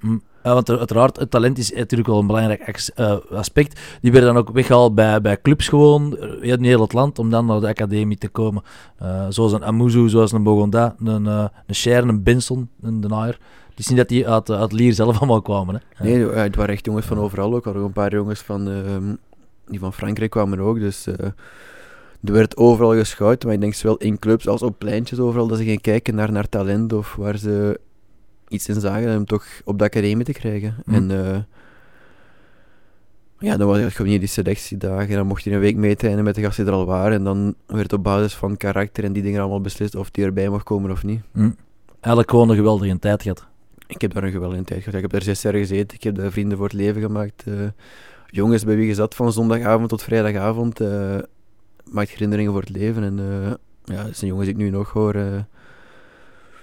Mm. Ja, want uiteraard, het talent is natuurlijk wel een belangrijk uh, aspect. Die werden dan ook weggehaald bij, bij clubs gewoon, eh, in heel het land, om dan naar de academie te komen. Uh, zoals een Amuzu, zoals een Bogonda, een, uh, een Cher, een Benson, een De Naaier. Het is niet dat die uit, uit Lier zelf allemaal kwamen. Hè? Nee, het waren echt jongens van overal ook. Er waren een paar jongens van, uh, die van Frankrijk kwamen ook, dus... Er werd overal geschout, maar ik denk zowel in clubs als op pleintjes overal dat ze gaan kijken naar, naar talent of waar ze iets in zagen om hem toch op de academie te krijgen. Mm. En uh, ja, dan was het gewoon niet die selectiedagen. Dan mocht je een week meetrainen met de gasten die er al waren. En dan werd op basis van karakter en die dingen allemaal beslist of die erbij mag komen of niet. Mm. Eigenlijk gewoon een geweldige tijd gehad. Ik heb daar een geweldige tijd gehad. Ik heb daar zes jaar gezeten. Ik heb daar vrienden voor het leven gemaakt. Uh, jongens bij wie je zat van zondagavond tot vrijdagavond. Uh, maakt herinneringen voor het leven. En ja, dat zijn jongens die ik nu nog hoor.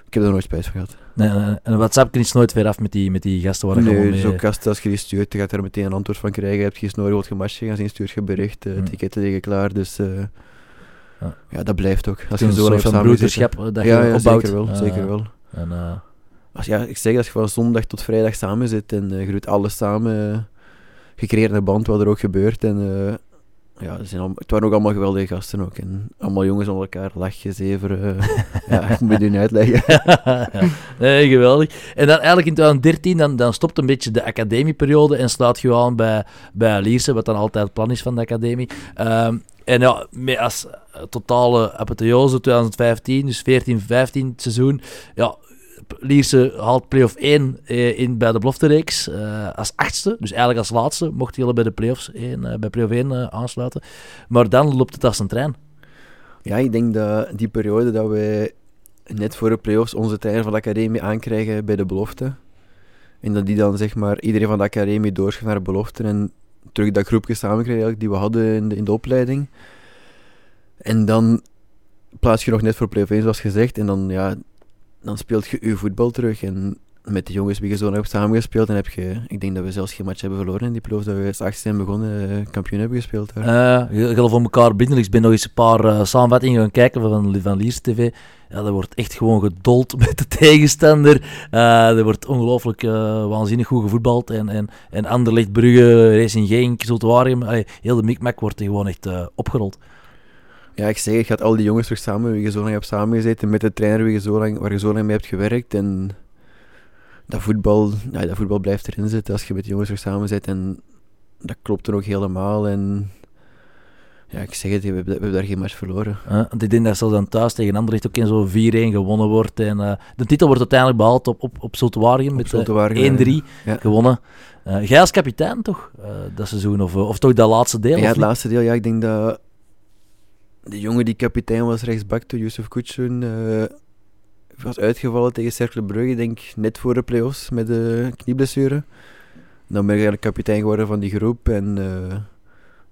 ik heb er nooit spijt van gehad. Nee, nee, en WhatsApp is nooit weer af met die, met die gasten waar Nee, mee... zo'n gast als je die stuurt, je gaat er meteen een antwoord van krijgen. Heb je gesnoren, wordt gemasje gaan zien, stuurt je bericht, uh, ticketten liggen klaar. Dus uh, ja. ja. dat blijft ook. Als je zo lang samen broederschap dat je ja, opbouwt. Zeker wel, zeker wel. En, als, ja, ik zeg, als je van zondag tot vrijdag samen zit en je doet alles samen, je creëert een band wat er ook gebeurt. En ja, het, zijn al, het waren ook allemaal geweldige gasten ook. En allemaal jongens onder elkaar, lachjes, zeven. Uh, ja, ik moet je niet uitleggen. ja, nee, geweldig. En dan eigenlijk in 2013, dan, dan stopt een beetje de academieperiode en slaat je aan bij, bij Lierse, wat dan altijd het plan is van de academie. Um, en ja, met als totale apotheose 2015, dus 14, 15 seizoen, ja, Lierse haalt play-off 1 eh, in bij de beloftereeks uh, als achtste. Dus eigenlijk als laatste mocht hij bij de play-offs 1, uh, bij play-off 1 aansluiten. Maar dan loopt het als een trein. Ja, ik denk dat die periode dat wij net voor de play-offs onze trein van de academie aankrijgen bij de belofte. En dat die dan zeg maar iedereen van de academie doorgaat naar de belofte en terug dat groepje samenkrijgen die we hadden in de, in de opleiding. En dan plaats je nog net voor play-off 1 zoals gezegd. En dan ja, dan speelt je je voetbal terug. En met de jongens wie je zo hebt samengespeeld, dan heb je, ik denk dat we zelfs geen match hebben verloren in die ploeg, dat we als achtste zijn begonnen, uh, kampioen hebben gespeeld. Daar. Uh, je voor elkaar binnen. Ik ben nog eens een paar uh, samenvattingen gaan kijken van, van Liers TV. Ja, er wordt echt gewoon gedold met de tegenstander. Uh, er wordt ongelooflijk waanzinnig goed gevoetbald. En, en, en Anderlecht, Brugge, Racing Genk, Zultuarium, heel de mikmak wordt er gewoon echt opgerold. Ja, ik zeg, je gaat al die jongens terug samen, wie je zo lang hebt samengezeten, met de trainer wie je zo lang, waar je zo lang mee hebt gewerkt. En dat voetbal, ja, dat voetbal blijft erin zitten als je met de jongens terug samen zit. En dat klopt dan ook helemaal. En ja, ik zeg het, we, we hebben daar geen match verloren. Uh, want ik denk dat zelfs dan thuis tegen Anderlecht ook in zo'n 4-1 gewonnen wordt. En, uh, de titel wordt uiteindelijk behaald op, op, op Zultuarium met uh, 1-3 ja. gewonnen. Uh, jij als kapitein toch, dat seizoen? Of, of toch dat laatste deel? Ja, het laatste deel. Ja, ik denk dat de jongen die kapitein was rechtsbak, toen Yusuf Kutsun, uh, was uitgevallen tegen Cercle Brugge, denk net voor de play-offs met de knieblessure. Dan ben ik eigenlijk kapitein geworden van die groep en uh,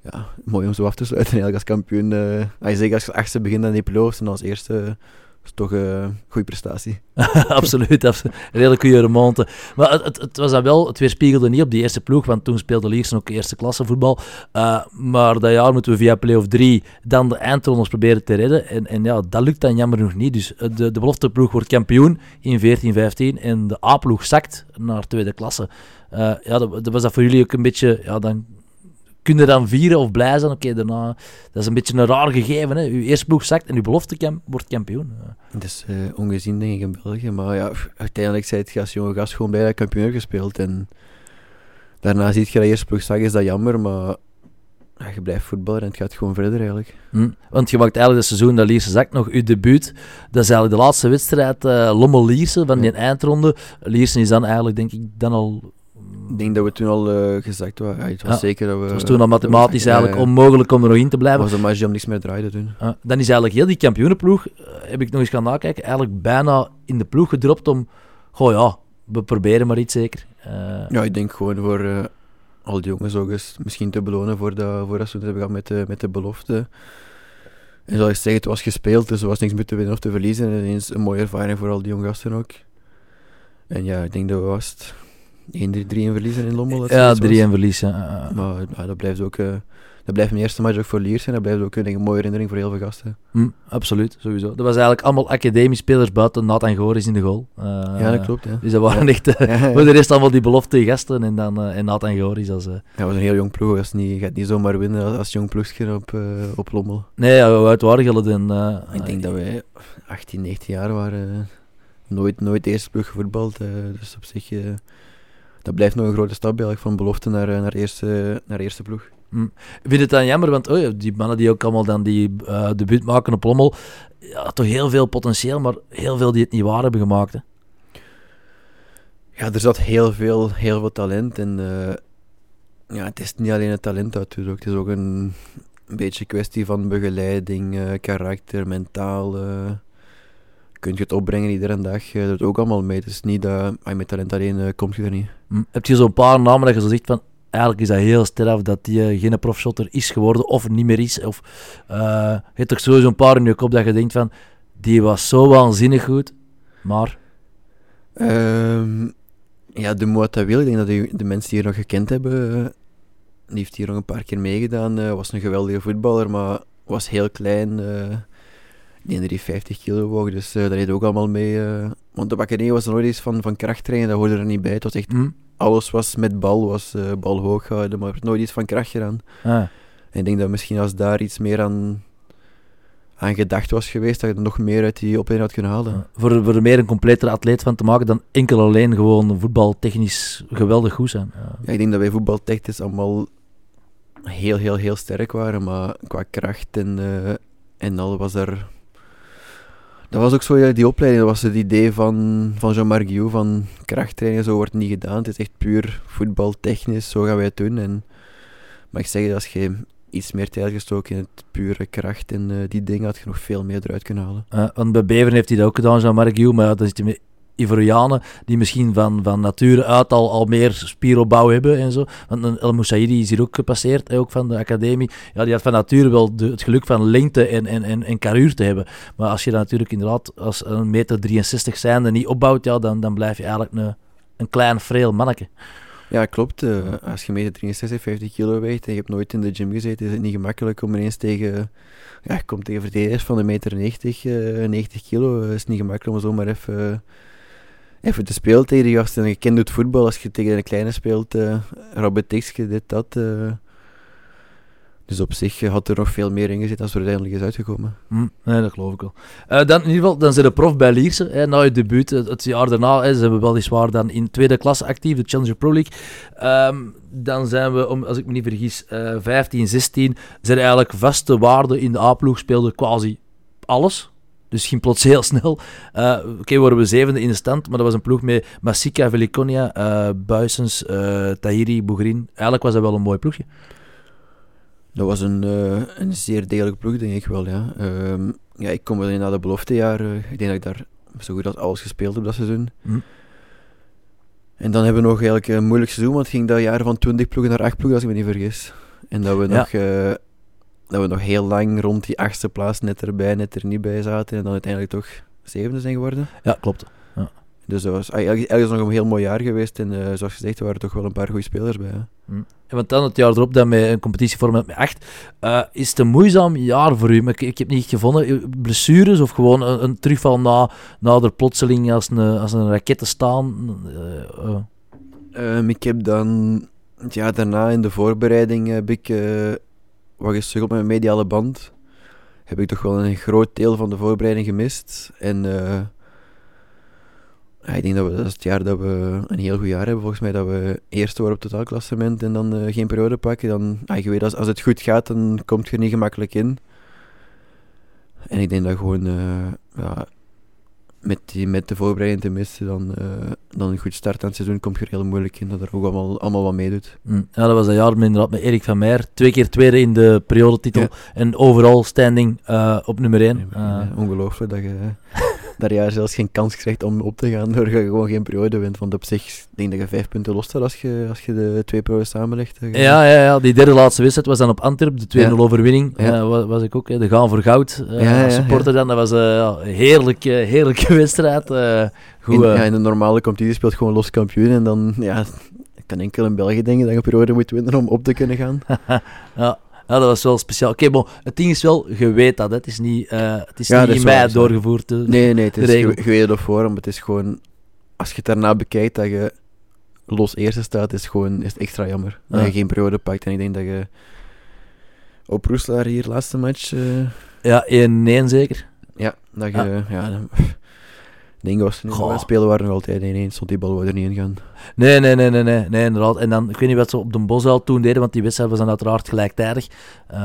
ja, mooi om zo af te sluiten eigenlijk als kampioen. Uh, als je als achtste begint aan die play-offs en als eerste is toch een goede prestatie. absoluut, hele goede remonte. Maar het, het, was dan wel, het weerspiegelde niet op die eerste ploeg, want toen speelde Liersen ook eerste klasse voetbal. Uh, maar dat jaar moeten we via play-off 3 dan de eindrondes proberen te redden. En, en ja, dat lukt dan jammer nog niet. Dus de, de belofteploeg wordt kampioen in 14-15 en de A-ploeg zakt naar tweede klasse. Ja, dat, was dat voor jullie ook een beetje, ja, dan kun je dan vieren of blij zijn. Oké, daarna, dat is een beetje een raar gegeven. Hè. Uw eerste ploeg zakt en uw belofte wordt kampioen. Dat is uh, ongezien, denk ik, in België. Maar ja, uiteindelijk zei het als jonge gast gewoon bij dat kampioen gespeeld. En daarna ziet je dat eerste ploeg zakt, is dat jammer. Maar ja, je blijft voetballen en het gaat gewoon verder eigenlijk. Hm. Want je maakt eigenlijk het seizoen dat Lierse zakt nog uw debuut. Dat is eigenlijk de laatste wedstrijd uh, Lommel-Lierse van die eindronde. Lierse is dan eigenlijk, denk ik, dan al ik denk dat we toen al uh, gezegd waren. Ja, het was zeker dat we... Het was toen al mathematisch eigenlijk onmogelijk om er nog in te blijven. was een match om niks meer draaide toen. Uh, dan is eigenlijk heel die kampioenenploeg, uh, heb ik nog eens gaan nakijken, eigenlijk bijna in de ploeg gedropt om... Goh ja, we proberen maar iets zeker. ja, ik denk gewoon voor al die jongens ook eens misschien te belonen voor dat, voor dat ze het hebben gehad met de, met de belofte. En zoals ik zeg, het was gespeeld, dus er was niks meer te winnen of te verliezen. En ineens een mooie ervaring voor al die jonge gasten ook. En ja, ik denk dat we was 1-3 verliezen in Lommel. Ja, 3-1 verliezen. Maar ja, dat blijft ook... Uh, dat blijft mijn eerste match ook voor Liers zijn. Dat blijft ook een mooie herinnering voor heel veel gasten. Mm, absoluut, sowieso. Dat was eigenlijk allemaal academiespelers buiten Nathan Goris in de goal. Uh, ja, dat klopt. Ja. Dus dat waren echt... Voor de rest allemaal die belofte gasten en dan en Nathan Goris als... ja, dat was een heel jong ploeg. Dat niet, gaat niet zomaar winnen als, als jong ploegje op, op Lommel. Nee, ja, waren jullie dan? ik denk dat wij 18, 19 jaar waren. nooit, nooit eerste ploeg gevoetbald. dus op zich dat blijft nog een grote stap eigenlijk van belofte naar, eh, naar, eerste, naar eerste ploeg. Hm. Vind het dan jammer, want oh ja, die mannen die ook allemaal dan die uh, debuut maken op Lommel, ja, toch heel veel potentieel, maar heel veel die het niet waar hebben gemaakt. Hè? Ja, er zat heel veel, heel veel talent en uh, ja, het is niet alleen het talent natuurlijk, het is ook een, een beetje kwestie van begeleiding, uh, karakter, mentaal kun je het opbrengen iedere dag. Je doet ook allemaal mee. Het is niet dat je met talent alleen uh, komt je er niet. Hm. Heb je zo'n paar namen dat je zo zegt van eigenlijk is dat heel sterk dat die uh, geen profshotter is geworden of niet meer is? Of uh, je hebt toch sowieso een paar in je kop dat je denkt van die was zo waanzinnig goed, maar... Um, ja, de Moata Wil, ik denk dat de, de mensen die hier nog gekend hebben, die heeft hier nog een paar keer meegedaan, was een geweldige voetballer, maar was heel klein die die 50 kilo woog, dus uh, dat deed ook allemaal mee. Uh, want de bakkerij was nooit eens van, van krachttrainen, dat hoorde er niet bij. Het was echt, mm. alles was met bal, was uh, bal hoog gehouden, maar er nooit iets van kracht gedaan. Ah. En ik denk dat misschien als daar iets meer aan, aan gedacht was geweest, dat je er nog meer uit die opleiding had kunnen halen. Voor, voor er meer een completere atleet van te maken dan enkel alleen gewoon voetbaltechnisch geweldig goed zijn. Ja. ja ik denk dat wij voetbaltechnisch allemaal heel, heel, heel sterk waren, maar qua kracht en, en al was er dat was ook zo, die opleiding, dat was het idee van, van Jean-Marc Guillou, van krachttraining, zo wordt niet gedaan. Het is echt puur voetbaltechnisch, zo gaan wij het doen. En, maar ik zeg, als je iets meer tijd gestoken in het pure kracht en uh, die dingen, had je nog veel meer eruit kunnen halen. Uh, want bij heeft hij dat ook gedaan, Jean-Marc Guillou, maar dan zit hij Ivorianen die misschien van, van nature uit al, al meer spieropbouw hebben en zo. Want El Moussaïdi is hier ook gepasseerd, ook van de academie. Ja, die had van nature wel het geluk van lengte en, en, en, en karuur te hebben. Maar als je dat natuurlijk inderdaad als een meter 63 zijnde niet opbouwt, ja, dan, dan blijf je eigenlijk een, een klein, frail manneke. Ja, klopt. Uh, als je meter 63, 50 kilo weegt en je hebt nooit in de gym gezeten, is het niet gemakkelijk om ineens tegen... Ja, je komt tegen verdedigers van de meter 90, uh, 90 kilo. Het is niet gemakkelijk om zomaar even even te spelen tegen die gasten. Je kent het voetbal als je tegen een kleine speelt. Uh, Robert dit, dat. Uh. Dus op zich had er nog veel meer in gezeten als er uiteindelijk is uitgekomen. Mm, nee, dat geloof ik wel. Dan in ieder geval, dan zijn de prof bij Lierse. Hè, na je debuut, het, jaar daarna, hè, zijn we weliswaar dan in tweede klasse actief, de Challenger Pro League. Um, dan zijn we, om, als ik me niet vergis, uh, 15, 16, zijn eigenlijk vaste waarden in de A-ploeg, speelden quasi alles. Dus ging plots heel snel. Uh, Oké, okay, worden we zevende in de stand, maar dat was een ploeg met Massika, Veliconia, uh, Buisens, uh, Tahiri, Bougrin. Eigenlijk was dat wel een mooi ploegje. Dat was een, een zeer degelijk ploeg, denk ik wel, ja. Um, ja ik kom wel na de beloftejaar. ik denk dat ik daar zo goed als alles gespeeld heb dat seizoen. Hm. En dan hebben we nog eigenlijk een moeilijk seizoen, want het ging dat jaar van 20 ploegen naar 8 ploegen, als ik me niet vergis. En dat we nog dat we nog heel lang rond die achtste plaats net erbij, net er niet bij zaten. En dan uiteindelijk toch zevende zijn geworden. Ja, klopt. Dus dat was eigenlijk ergens nog een heel mooi jaar geweest. En eh, zoals gezegd, er waren toch wel een paar goede spelers bij. Hè. En want dan het jaar erop dat met een competitievorm met echt. eh, is het een moeizaam jaar voor u? Maar ik, ik heb niet gevonden. eh, Blessures of gewoon een, een terugval na, na er plotseling als een, als een raket te staan? eh. Ehm, ik heb dan, ja, daarna in de voorbereiding heb ik wat gestruggeld met mijn mediale band. Heb ik toch wel een groot deel van de voorbereiding gemist. En eh, ik denk dat we, dat is het jaar dat we een heel goed jaar hebben volgens mij. Dat we eerste worden op totaalklassement en dan eh, geen periode pakken. Dan, je weet, als, als het goed gaat, dan komt je er niet gemakkelijk in. En ik denk dat gewoon eh, ja, met, die, met de voorbereiding te missen, dan, eh, dan een goed start aan het seizoen komt je er heel moeilijk in. Dat er ook allemaal, allemaal wat meedoet. Hm. Ja, dat was dat jaar inderdaad met Erik van Meijer. Twee keer tweede in de periodetitel. Ja. En overal standing eh, op nummer 1. Nee, maar, eh, ongelooflijk dat je dat jaar zelfs geen kans krijgt om op te gaan doordat je gewoon geen periode wint. Want op zich ik denk dat je vijf punten los staat als je, als je de twee periodes samenlegt. Ja, ja, ja, die derde laatste wedstrijd was dan op Antwerp, de 2-0 Ja. overwinning. Ja. Eh, was, was ik ook, hè, de gaan voor goud eh, Ja, als supporter dan. Dat was eh, een heerlijke, heerlijke wedstrijd. goed, in, ja, in de normale competitie speelt gewoon los kampioen. En dan, ja, ik kan enkel in België denken dat je een periode moet winnen om op te kunnen gaan. ja, ja, dat was wel speciaal. Oké, bon, het ding is wel, je weet dat. Hè. Het is niet, eh, het is Ja, niet is in mei doorgevoerd. eh. Nee, nee, het is, regel. je, weet het ervoor, maar het is gewoon... Als je het daarna bekijkt dat je los eerste staat, is, gewoon, is het extra jammer. Dat je geen periode pakt. En ik denk dat je op Roeslaar hier, laatste match... eh, Ja, 1-1 zeker. Ja, dat je... Ja. Ja. dan- Dingen was Goh. nog spelen waren nog altijd 1-1, stond die bal wou er niet in gaan. Nee, nee, nee, nee, nee, nee, inderdaad. En dan, ik weet niet wat ze op de Bosuil toen deden, want die wedstrijden was dan uiteraard gelijktijdig. Eh,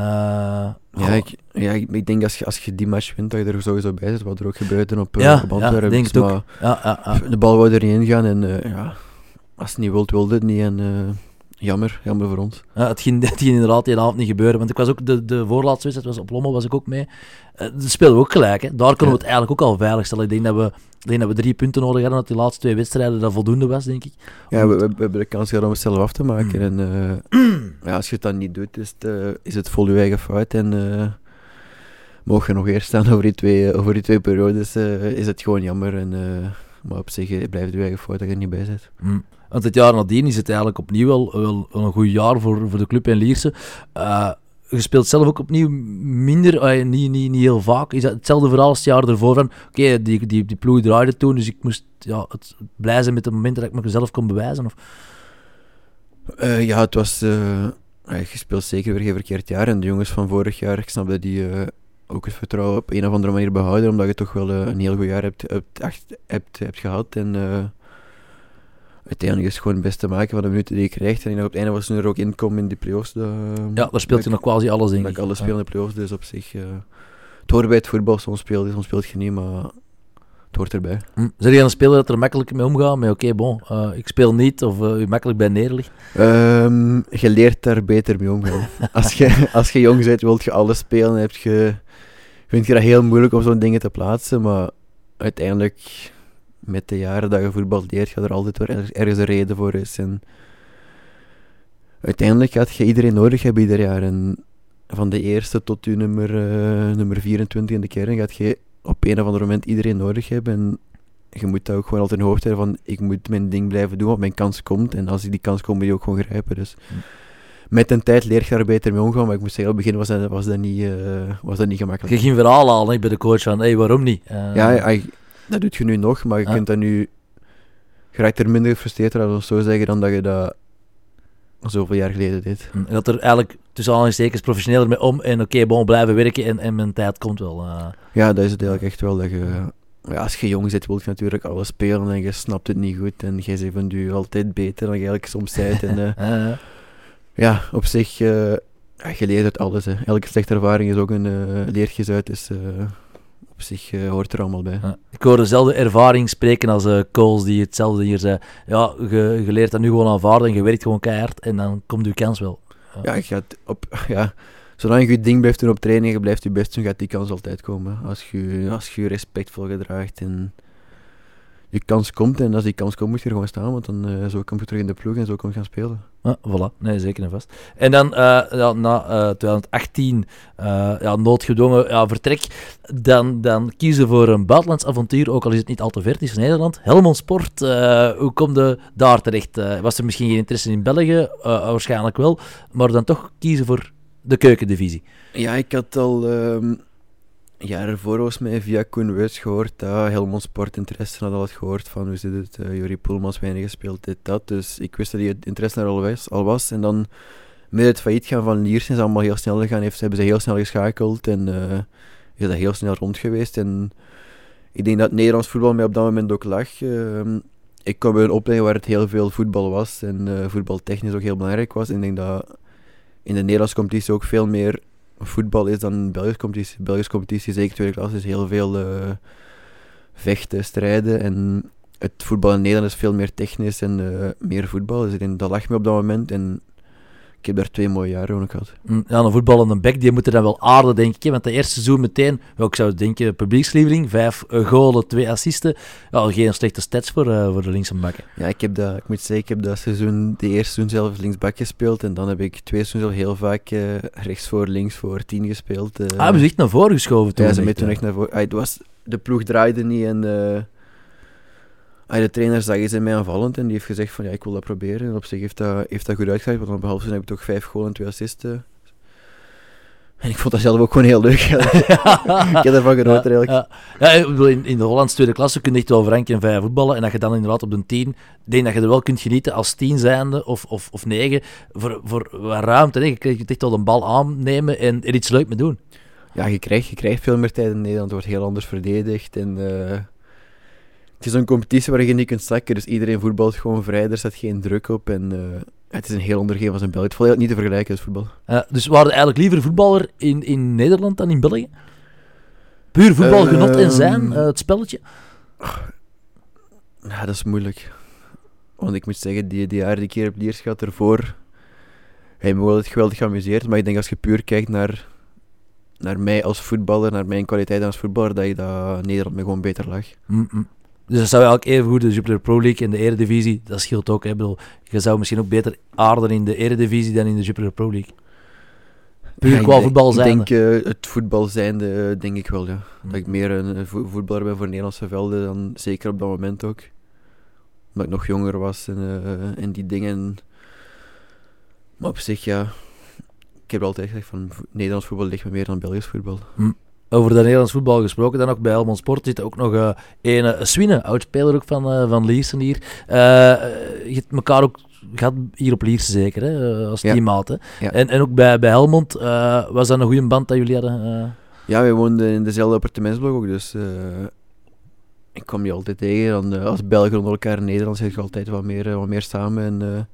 Ja, ik, ja ik, denk als je, als je die match wint, dat je er sowieso bij zit, wat er ook gebeurde op, eh, Ja, op ja, Antwerpen. denk het ook. ja, ja, ja. de bal wou er niet in gaan en eh, ja, als het niet wilt, wilde het niet. En eh, jammer, jammer voor ons. Ja, het, ging, het ging inderdaad die avond niet gebeuren. Want ik was ook de, de voorlaatste wedstrijd was op Lommel, was ik ook mee. Eh dat speelden we ook gelijk. Hè. Daar kunnen we het eigenlijk ook al veilig stellen. Ik denk dat we, denk dat we drie punten nodig hadden, dat die laatste twee wedstrijden dat voldoende was, denk ik. Ja, we, we, we hebben de kans gehad om het zelf af te maken. Mm. En eh, ja, als je het dan niet doet, is het, eh, is het vol je eigen fout. En mogen je nog eerst staan over die twee, over die twee periodes, is het gewoon jammer. En, maar op zich blijft je eigen fout dat je er niet bij zit. Mm. Want het jaar nadien is het eigenlijk opnieuw wel, wel, een goed jaar voor, voor de club in Lierse. Eh, je speelt zelf ook opnieuw minder, eh, niet, niet, niet heel vaak. Is dat hetzelfde verhaal als het jaar ervoor? Oké, die, die, die ploeg draaide toen, dus ik moest ja, het, blij zijn met het moment dat ik mezelf kon bewijzen. Of... Eh, ja, het was. ja, je speelt zeker weer geen verkeerd jaar. En de jongens van vorig jaar, ik snap dat die ook het vertrouwen op een of andere manier behouden. Omdat je toch wel een heel goed jaar hebt, hebt, echt, hebt, hebt gehad. En uiteindelijk is het gewoon het beste maken van de minuten die je krijgt. En op het einde was nu er ook inkomen in die play-offs. dat- Ja, daar speelt je nog quasi alles, denk Dat ik. alles Ja. speel in de play-offs, dus op zich. eh, het hoort bij het voetbal. Soms speelt je, soms speelt je niet, maar het hoort erbij. Hm. Zeg je een speler dat er makkelijk mee omgaat? Met oké, bon, eh, ik speel niet, of eh, u makkelijk bij neerligt? Ehm, je leert daar beter mee omgaan. als, je, als je jong bent, wilt je alles spelen. Heb je, vind je dat heel moeilijk om zo'n dingen te plaatsen. Maar uiteindelijk, met de jaren dat je voetbal leert, gaat er altijd wel ergens, ergens een reden voor is. En uiteindelijk gaat je iedereen nodig hebben ieder jaar. En van de eerste tot je nummer, eh, nummer 24 in de kern gaat je op een of ander moment iedereen nodig hebben. En je moet dat ook gewoon altijd in hoofd hebben van ik moet mijn ding blijven doen, want mijn kans komt. En als ik die kans komt, moet je ook gewoon grijpen. Dus met de tijd leer je daar beter mee omgaan. Maar ik moet zeggen, op het begin was dat, was dat, niet, eh, was dat niet gemakkelijk. Je ging verhaal halen bij de coach van, hey, waarom niet? Eh, Ja, ja, dat doet je nu nog, maar je kunt dat nu... Je raakt er minder gefrustreerd aan, of zo zeggen, dan dat je dat zoveel jaar geleden deed. hm, En dat er eigenlijk tussen aanhalingstekens professioneler mee om en oké, bon, blijven werken en, en mijn tijd komt wel. eh. Ja, dat is het eigenlijk echt wel, dat je... Ja, als je jong bent, wil je natuurlijk alles spelen en je snapt het niet goed. En jij zegt van je altijd beter dan je eigenlijk soms bent. En, eh, ja, op zich, ja, je leert uit alles. Hè. Elke slechte ervaring is ook een uh, leertjes uit, dus op zich eh, hoort er allemaal bij. Ja. Ik hoor dezelfde ervaring spreken als eh Coles, die hetzelfde hier zei. Ja, je, je leert dat nu gewoon aanvaarden en je werkt gewoon keihard en dan komt je kans wel. Ja, je gaat op, ja, zolang je je ding blijft doen op training, je blijft je best doen, gaat die kans altijd komen. Als je als je, je respectvol gedraagt en je kans komt en als die kans komt moet je er gewoon staan, want dan uh, zo kom je terug in de ploeg en zo kom je gaan spelen. Ja, voilà, nee, zeker en vast. En dan uh, ja, na uh, 2018, ja, noodgedwongen ja, vertrek, dan, dan kiezen voor een buitenlands avontuur, ook al is het niet al te ver, het is Nederland. Helmond Sport, hoe kom je daar terecht? was er misschien geen interesse in België? waarschijnlijk wel, maar dan toch kiezen voor de keukendivisie. Ja, ik had al... Um jaar ervoor was mij via Koen Weus gehoord dat Helmond Sport interesse had al gehoord van hoe zit het, uh, Jori Poelmans weinig gespeeld, dit, dat. Dus ik wist dat hij interesse er al was, al was. En dan met het failliet gaan van Liersen is allemaal heel snel gegaan. Heeft, hebben ze heel snel geschakeld en uh, is dat heel snel rond geweest. En ik denk dat Nederlands voetbal mij op dat moment ook lag. Uh, ik kwam bij een opleiding waar het heel veel voetbal was en uh, voetbaltechnisch ook heel belangrijk was. En ik denk dat in de Nederlandse competitie ook veel meer voetbal is dan Belgische competitie. Belgische competitie, zeker tweede klas, is heel veel uh, vechten, strijden. En het voetbal in Nederland is veel meer technisch en uh, meer voetbal. Dus ik dat lag me op dat moment. En ik heb daar twee mooie jaren ook gehad. Mm, ja, een voetballende bek, die moeten dan wel aarden, denk ik. Want de eerste seizoen meteen, ik zou denken, publiekslieveling. Vijf uh, golen, twee assisten. Ja, geen slechte stats voor, uh, voor de linkse bakken. Ja, ik, heb dat, ik moet zeggen, ik heb dat seizoen, de eerste seizoen zelf linksbak gespeeld. En dan heb ik twee seizoenen heel vaak uh, rechts voor, links voor, tien gespeeld. ah, hebben ze echt naar voren geschoven toen? Ja, ze toen echt naar voren. Ah, het was, de ploeg draaide niet en de trainer zag ze mij aanvallend en die heeft gezegd van ja, ik wil dat proberen. En op zich heeft dat, heeft dat goed uitgepakt, want op behalve heb ik toch vijf goals en twee assisten. En ik vond dat zelf ook gewoon heel leuk. ik heb ervan genoten eigenlijk. Ja, ja. in, in de Hollandse tweede klasse kun je echt wel voor en vijf voetballen. En dat je dan inderdaad op de tien, denk dat je er wel kunt genieten als tien zijnde of, of, of negen. Voor, voor ruimte. Hè. Je krijgt echt wel een bal aannemen en er iets leuk mee doen. Ja, je krijgt, je krijgt veel meer tijd in Nederland. Het wordt heel anders verdedigd. En, uh, het is een competitie waar je niet kunt zakken, dus iedereen voetbalt gewoon vrij, er staat geen druk op en uh, het is een heel ander game als in België. Het valt niet te vergelijken als voetbal. Uh, dus waren eigenlijk liever voetballer in, in Nederland dan in België? Puur voetbalgenot en zijn, uh, het spelletje? Ja, dat is moeilijk. Want ik moet zeggen, die, die jaren die hier heb Liers gehad ervoor, hij me wel het geweldig geamuseerd, maar ik denk als je puur kijkt naar, naar mij als voetballer, naar mijn kwaliteit als voetballer, dat je dat Nederland me gewoon beter lag. Mm -mm. Dus dat zou eigenlijk even goed de Jupiler Pro League en de Eredivisie, dat scheelt ook. Hè. Bedoel, je zou misschien ook beter aarden in de Eredivisie dan in de Jupiler Pro League. Puur ja, qua voetbal zijn. Ik denk uh, het voetbal zijnde, uh, denk ik wel, ja. Dat ik meer een voetballer ben voor Nederlandse velden dan zeker op dat moment ook. Omdat ik nog jonger was en, uh, en die dingen. Maar op zich, ja. Ik heb altijd gezegd van Nederlands voetbal ligt me meer dan Belgisch voetbal. Hm. Over de Nederlands voetbal gesproken, dan ook bij Helmond Sport zit ook nog uh, een Swine, oud-speler ook van, uh, van Liersen hier. Je hebt elkaar ook gehad hier op Liersen zeker, hè, als ja. teammaat. Hè? Ja. En, en ook bij, bij Helmond, was dat een goede band dat jullie hadden? Ja, wij woonden in dezelfde appartementsblok ook, dus ik kwam je altijd tegen. Dan, als Belgen onder elkaar in Nederland zit je altijd wat meer, wat meer samen. En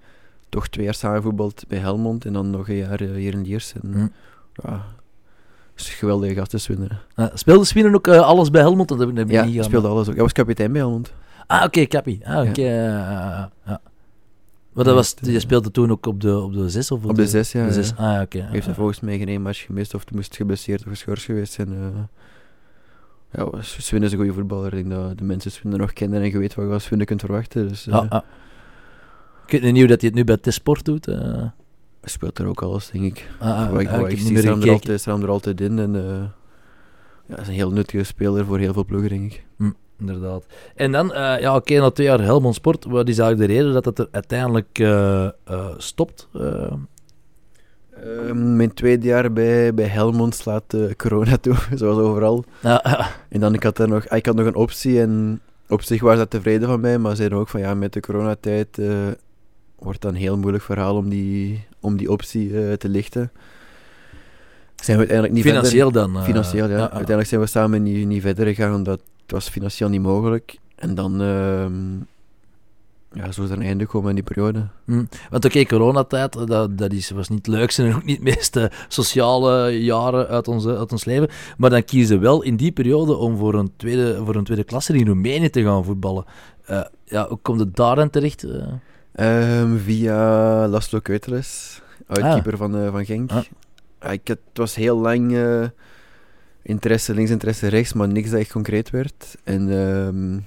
toch twee jaar samen voetbald bij Helmond en dan nog een jaar hier in Liersen. Mm. Ja, is geweldige gasten Swinnen. Uh, speelde Swinnen ook uh, alles bij Helmond? Dat heb ik, ja, niet speelde alles ook. Hij was kapitein bij Helmond. Ah, oké, okay. Ah, oké. Okay, ja. Maar dat was, je speelde toen ook op de, op de 6 of op, op de 6, ja. De zes. Ah, oké. Okay, heeft hij volgens mij geen match gemist of moest geblesseerd of geschorst geweest zijn. Uh, ja, Sven is een goede voetballer. Ik denk dat de mensen Sven nog kennen en je weet wat je als Sven kunt verwachten. Dus, ah, ah. Ik weet niet hoe dat hij het nu bij T-Sport doet. Uh speelt er ook alles, denk ik. Ah, ah, ik, ah, ik, zie hem er, altijd, er altijd in. En, uh, ja, is een heel nuttige speler voor heel veel ploegen, denk ik. Hm, inderdaad. En dan, uh, ja, oké, na twee jaar Helmond Sport, wat is eigenlijk de reden dat het er uiteindelijk uh, stopt? Ehm, mijn tweede jaar bij, bij Helmond slaat corona toe, zoals overal. En dan, ik had er nog, ik had nog een optie en op zich waren ze tevreden van mij, maar zeiden ook van ja, met de coronatijd wordt dan een heel moeilijk verhaal om die, om die optie uh, te lichten. Zijn we uiteindelijk niet financieel dan? Uh, financieel, ja. Uiteindelijk zijn we samen niet, niet verder gegaan, omdat het was financieel niet mogelijk. En dan... Uh, ja, zo is er een einde gekomen in die periode. Hm. Want oké, okay, coronatijd, dat, dat is, was niet het leukste en ook niet de meest sociale jaren uit, onze, uit ons leven. Maar dan kiezen we wel in die periode om voor een tweede, voor een tweede klasse in Roemenië te gaan voetballen. Uh, ja, hoe komt het daar dan terecht? Uh? Um, via Laszlo Keuteles, uitkeeper ah. van, uh, van Genk. Ah. ik, het was heel lang uh, interesse links, interesse rechts, maar niks dat echt concreet werd. En um,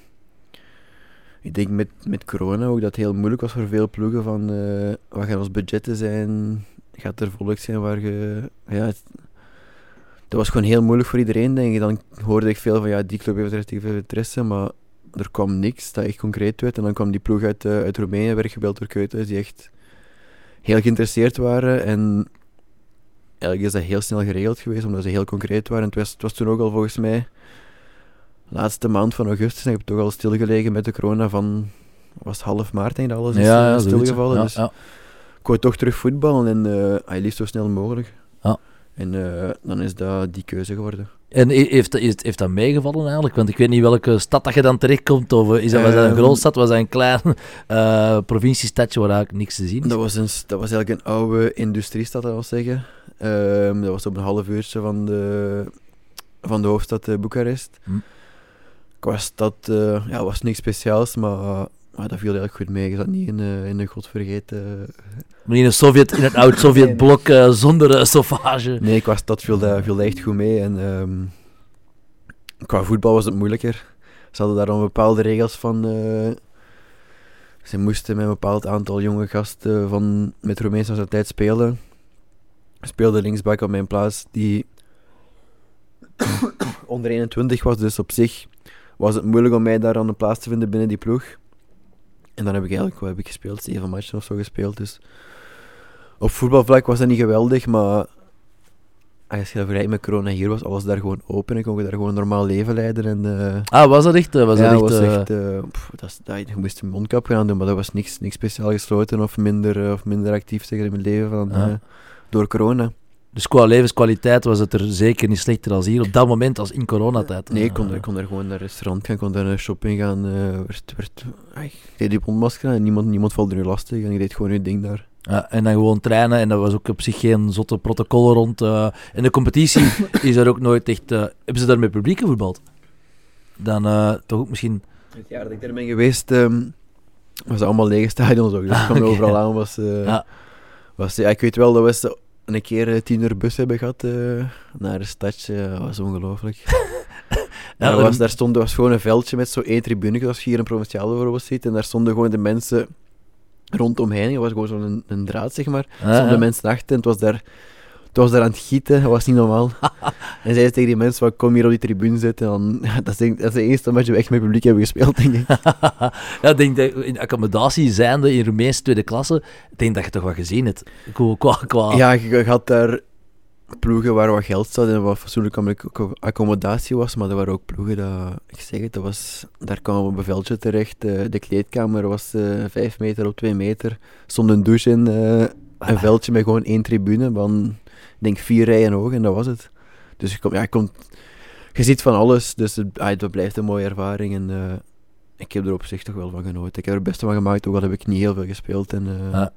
Ik denk met, met corona ook dat het heel moeilijk was voor veel ploegen van eh, wat gaan ons budgetten zijn, gaat er volk zijn waar je... Ja, het- dat was gewoon heel moeilijk voor iedereen, denk ik. Dan hoorde ik veel van, ja, die club heeft er echt veel interesse, maar er kwam niks dat echt concreet werd. En dan kwam die ploeg uit, eh, uit Roemenië, werd gebeld door Keuthuis, die echt heel geïnteresseerd waren. En eigenlijk is dat heel snel geregeld geweest, omdat ze heel concreet waren. Het was, het was toen ook al volgens mij laatste maand van augustus. En ik heb toch al stilgelegen met de corona van was het half maart denk ik dat alles is ja, eh, ja, stilgevallen. ja, dus ik wou toch terug voetballen en hij liefst zo snel mogelijk. Ja. En dan is dat die keuze geworden. En he- heeft, heeft, heeft dat meegevallen eigenlijk? Want ik weet niet welke stad dat je dan terechtkomt. Of is dat, was dat een Ehm. grootstad? Was dat een klein eh provinciestadje waar eigenlijk niks te zien is? Dat was, een, dat was eigenlijk een oude industriestad, dat wil zeggen. Ehm, dat was op een half uurtje van de, van de hoofdstad eh, Boekarest. Hm. Qua stad eh, ja, was niks speciaals, maar, maar dat viel eigenlijk goed mee. Je zat niet in, eh, in een godvergeten... Maar in een Sovjet, in een oud Sovjetblok eh, zonder eh, sauvage. Nee, stad viel dat, viel dat echt goed mee. En, ehm, qua voetbal was het moeilijker. Ze hadden daar dan bepaalde regels van... eh, ze moesten met een bepaald aantal jonge gasten van, met Roemeense nationaliteit spelen. Ik speelde linksback op mijn plaats, die onder 21 was. Dus op zich was het moeilijk om mij daar aan een plaats te vinden binnen die ploeg. En dan heb ik eigenlijk, wat heb ik gespeeld? Zeven matchen of zo gespeeld. Dus op voetbalvlak was dat niet geweldig, maar als je dat vergelijkt met corona hier was, alles daar gewoon open en kon je daar gewoon een normaal leven leiden. En, eh, Ah, was dat echt? eh, Was ja, dat echt, was eh, echt pff, dat, is- dat, je moest een mondkap gaan doen, maar dat was niks, niks speciaal gesloten of minder, of minder actief tegen in mijn leven van, Ja. eh, door corona. Dus qua levenskwaliteit was het er zeker niet slechter als hier op dat moment als in coronatijd. Nee, ik kon, Eh, ik kon daar gewoon naar een restaurant gaan, ik kon daar naar shopping gaan. eh werd, ik deed die mondmasker en niemand, niemand valt er nu lastig en ik deed gewoon je ding daar. Ja, en dan gewoon trainen en dat was ook op zich geen zotte protocollen rond. eh en de competitie is er ook nooit echt... eh, hebben ze daar met publiek gevoetbald? Dan eh, toch ook misschien... Het jaar dat ik daar ben geweest, ehm, was allemaal lege stadions ook. Dus ik kwam overal aan. Was, eh, Ja. was, ja, ik weet wel dat ze een keer eh, tien uur bus hebben gehad eh, naar een stadje. Dat was ongelooflijk. Ja, daar, was, daar stond was gewoon een veldje met zo één tribune, zoals je hier in Provinciale bijvoorbeeld ziet. En daar stonden gewoon de mensen rondomheen. Het was gewoon zo'n een, draad, zeg maar. Ah, stonden ja. mensen achter en het was daar... Het was daar aan het gieten, dat was niet normaal. en zei ze tegen die mensen, wat kom hier op die tribune zitten. En dan, dat, is, dat is de eerste match dat we echt met publiek hebben gespeeld, denk ik. ja, ik denk dat in accommodatie zijnde in Roemeense tweede klasse, ik denk dat je toch wat gezien hebt. Qua, qua, qua- Ja, je, je had daar ploegen waar wat geld zat en wat fatsoenlijke accom- accommodatie was, maar er waren ook ploegen dat, ik zeg het, dat was, daar kwamen we op een veldje terecht. eh, de kleedkamer was eh 5 meter op 2 meter. Er stond een douche in, eh, een veldje met gewoon één tribune denk vier rijen hoog en dat was het. Dus je, kom, ja, je, komt, je ziet van alles, dus het, ah, blijft een mooie ervaring en eh, ik heb er op zich toch wel van genoten. Ik heb er het beste van gemaakt, ook al heb ik niet heel veel gespeeld en eh, Ja.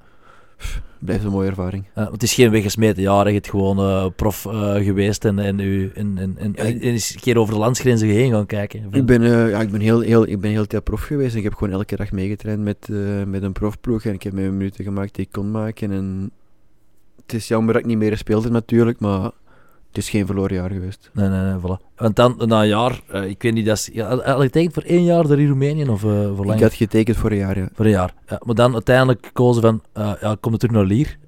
pff, blijft een mooie ervaring. Ja, het is geen weggesmeten jaar, je bent gewoon eh, prof geweest en, en, u, en, en, en, Ja, ik- en is een keer over de landsgrenzen heen gaan kijken. Ik ben, ja, ik ben heel, heel, ik ben heel tijd prof geweest en ik heb gewoon elke dag meegetraind met, met een profploeg en ik heb mijn minuten gemaakt die ik kon maken. En het is jammer dat ik niet meer gespeeld heb natuurlijk, maar het is geen verloren jaar geweest. Nee, nee, nee, voilà. Want dan, na een jaar, eh, ik weet niet, dat is, ja, had je getekend voor één jaar daar in Roemenië of eh, voor langer? Ik had getekend voor een jaar, ja. Voor een jaar. Ja, maar dan uiteindelijk gekozen van, eh ja, kom terug naar Lier.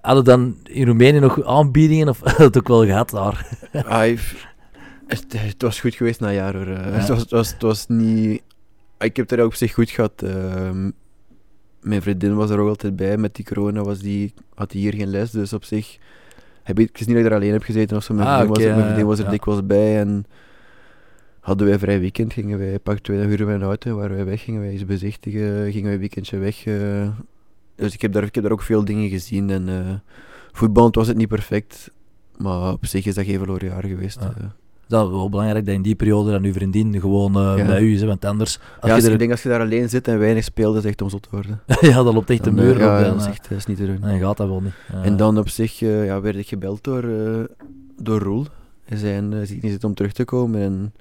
Hadden dan in Roemenië nog aanbiedingen of had het ook wel gehad daar? Ah, het, het was goed geweest na een jaar hoor. Ja. Het, was, het, was, het was niet... Ik heb het er op zich goed gehad. Mijn vriendin was er ook altijd bij. Met die corona was die, had die hier geen les, dus op zich... Heb ik, het is niet dat ik er alleen heb gezeten of zo. Mijn Ah, vriendin, was, mijn vriendin was er ja. dikwijls bij en... Hadden wij vrij weekend, gingen wij pak twee uur met een auto, waren wij weg, gingen wij iets bezichtigen, gingen wij een weekendje weg. eh. dus ik heb, daar, ik heb daar ook veel dingen gezien en eh voetballend was het niet perfect, maar op zich is dat geen verloren jaar geweest. Ja. eh. Dat is wel belangrijk dat in die periode dan uw vriendin gewoon eh, Ja. bij u is, hè, want anders... Als ja, je er, ik denk als je daar alleen zit en weinig speelt, dat is echt om zot te worden. ja, dan loopt echt de Dan, muur eh, ja, op. dat en, is eh, echt dat is niet te doen. dan gaat dat wel niet. En dan op zich ja, werd ik gebeld door, door Roel. Hij zei, ziet niet zitten om terug te komen. En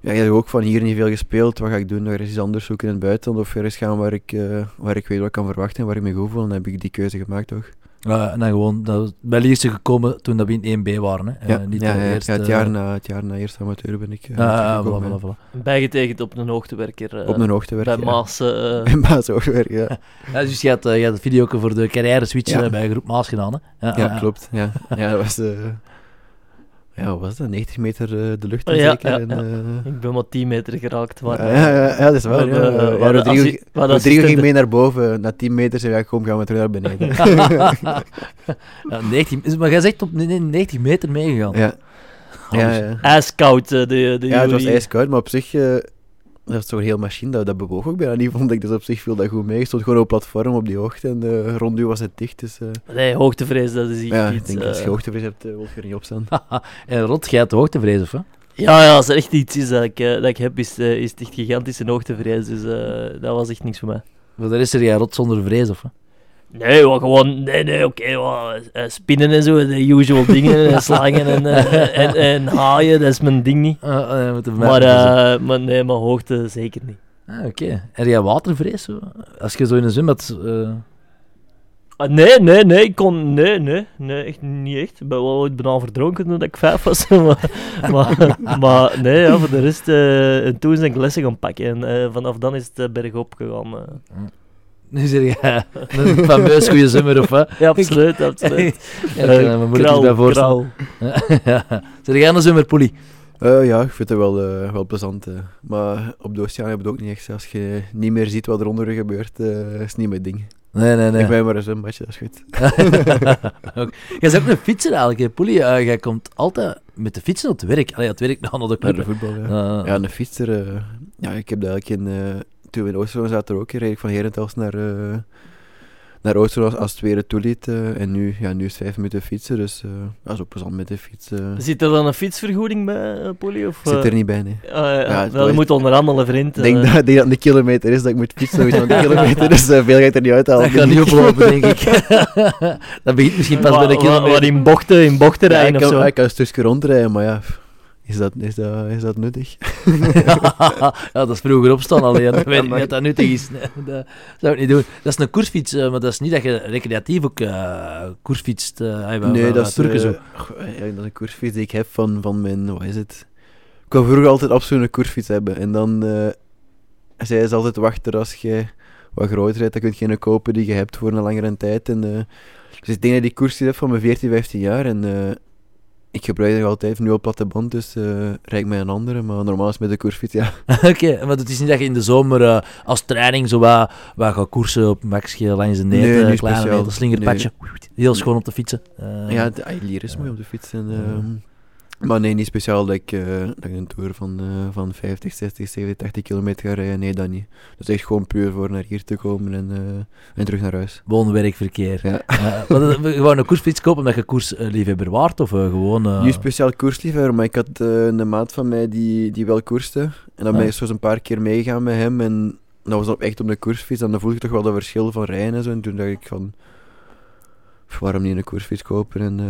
ja, ik had ook van hier niet veel gespeeld. Wat ga ik doen? Nog eens iets anders zoeken in het buitenland. Of ergens gaan waar ik, waar ik weet wat ik kan verwachten en waar ik me goed voel. En dan heb ik die keuze gemaakt toch. Eh, en dan gewoon dat, bij Lierse gekomen toen dat we in 1B waren. Hè. Ja, Eh, niet ja, ja, eerst, ja, het, eh, jaar na, het jaar na eerste amateur ben ik uh, voilà, voilà, voilà. Bijgetekend op een hoogtewerker. eh, op een hoogtewerk. Bij ja. Maas. eh, Bij Maas hoogtewerk, ja. Ja, dus je had, eh, je had het video voor de carrière switch Ja. eh, bij Groep Maas gedaan. Hè? Ja, klopt. Ja, ja dat was... ja, wat was dat? 90 meter eh, de lucht in Ja, zeker? ja, en, ja. eh, ik ben maar 10 meter geraakt. Maar, ja, ja, ja, ja, dat is waar. we Ja, hebben, ja, eh, we hadden Rodrigo, ging mee naar boven. Na 10 meter zei hij, kom, gaan we terug naar beneden. ja, 19, is- maar jij zegt op nee, nee, 90 meter meegegaan. ja. Ja, ja. Ijskoud, de, de ja, het was ijskoud, maar op zich... eh, dat is zo'n heel machine, dat, dat bewoog ook bijna niet, vond ik. Dus op zich viel dat goed mee. Je stond gewoon op platform op die hoogte en eh, rond u was het dicht. Dus, eh, Nee, hoogtevrees, dat is ja, iets... ik denk eh, als je hoogtevrees hebt, eh, wil je er niet op staan. en Rot, jij had de hoogtevrees, of hè? Ja, ja, als er echt iets is dat ik, eh, dat ik heb, is, eh, is het echt gigantische hoogtevrees. Dus eh, dat was echt niks voor mij. Maar daar is er jij Rot zonder vrees, of hè? Nee, maar gewoon, nee, nee, oké, wel, eh, spinnen en zo, de usual dingen, en slangen en, eh, en, en haaien, dat is mijn ding niet. Uh, uh, Maar, eh, maar nee, maar hoogte zeker niet. ah, Oké. Heb jij watervrees? Zo? Als je zo in een zwembad... eh Ah, nee, nee, nee, ik kon, nee, nee, nee, echt niet echt. Ik ben wel ooit bijna verdronken toen ik vijf was, maar, maar, maar nee, ja, voor de rest, eh, en toen ben ik lessen gaan pakken en eh, vanaf dan is het eh, bergop gegaan. Nu zeg jij een fameus goede zwemmer, of hè? Ja, absoluut, absoluut. Ja, daar ik me moeilijk iets bij voorstellen. ja. Zeg jij een zwemmerpoelie? Eh, ja, ik vind het wel, eh, wel plezant. eh. Maar op de oceaan heb je het ook niet echt. Als je niet meer ziet wat er onder je gebeurt, eh, is het niet mijn ding. Nee, nee, nee. Ik ben maar een zwembadje, dat is goed. Ook. Jij bent ook een fietser eigenlijk, hè, Poelie. Jij komt altijd met de fietsen op het werk. Allee, het werk naar de Naar club. de voetbal, ja. Eh, Ja, een fietser. ja, ik heb dat eigenlijk in... toen we in Oosterlo zaten er ook, reed ik van Herentals naar, eh naar Oosterlo als, het weer het toeliet. eh, en nu, ja, nu is het vijf minuten fietsen, dus eh dat is ook plezant met de fiets. Zit er dan een fietsvergoeding bij, uh, Polly? Of, zit er niet bij, nee. ah, ja, dat is- moet onderhandelen, vriend. Ik denk, dat, ik denk dat het een kilometer is dat ik moet fietsen, van een kilometer, dus eh, veel ga ik er niet uithalen. dat gaat niet oplopen, denk ik. dat begint misschien pas bij de kilometer. Wat in bochten, in bochten Ja, rijden ik, of zo. kan, ik kan een stukje rondrijden, maar ja, is dat, is dat, is dat nuttig? ja, dat is vroeger opstaan alleen. Dat weet ik niet dat dat nuttig is. Nee, dat zou ik niet doen. Dat is een koersfiets, eh, maar dat is niet dat je recreatief ook eh koersfietst. eh, nee, dat is, eh, zo. ja, dat is een koersfiets die ik heb van, van mijn, wat is het? Ik wou vroeger altijd absoluut een koersfiets hebben. En dan zei ze altijd wachten als je wat groter bent, dan kun je een kopen die je hebt voor een langere tijd. En, dus ik denk dat ik die koersfiets heb van mijn 14, 15 jaar. En ik gebruik nog altijd, nu op platteband, dus eh rijd ik met een andere. Maar normaal is met de koersfiets, ja. Oké, maar het is niet dat je in de zomer eh, als training zo wat, wat gaat koersen op maxje langs de neet, Nee, eh, kleine een slingerpadje. Heel schoon op de fietsen. Eh, Ja, de is mooi op de fiets. En, ehm, maar nee, niet speciaal dat ik, eh, dat ik een tour van, eh, van 50, 60, 70, 80 kilometer ga rijden. Nee, dat niet. Dat is echt gewoon puur voor naar hier te komen en, en terug naar huis. woon-werkverkeer. Ja. Maar gewoon een koersfiets kopen omdat je koersliefhebber waard of gewoon... Niet speciaal koersliefhebber, maar ik had een maat van mij die, die wel koerste. En dan ben Ah. ik zo eens een paar keer meegegaan met hem. En dat was dan echt op de koersfiets. En dan voelde ik toch wel dat verschil van rijden en zo. En toen dacht ik van... "Pff, Waarom niet een koersfiets kopen? En...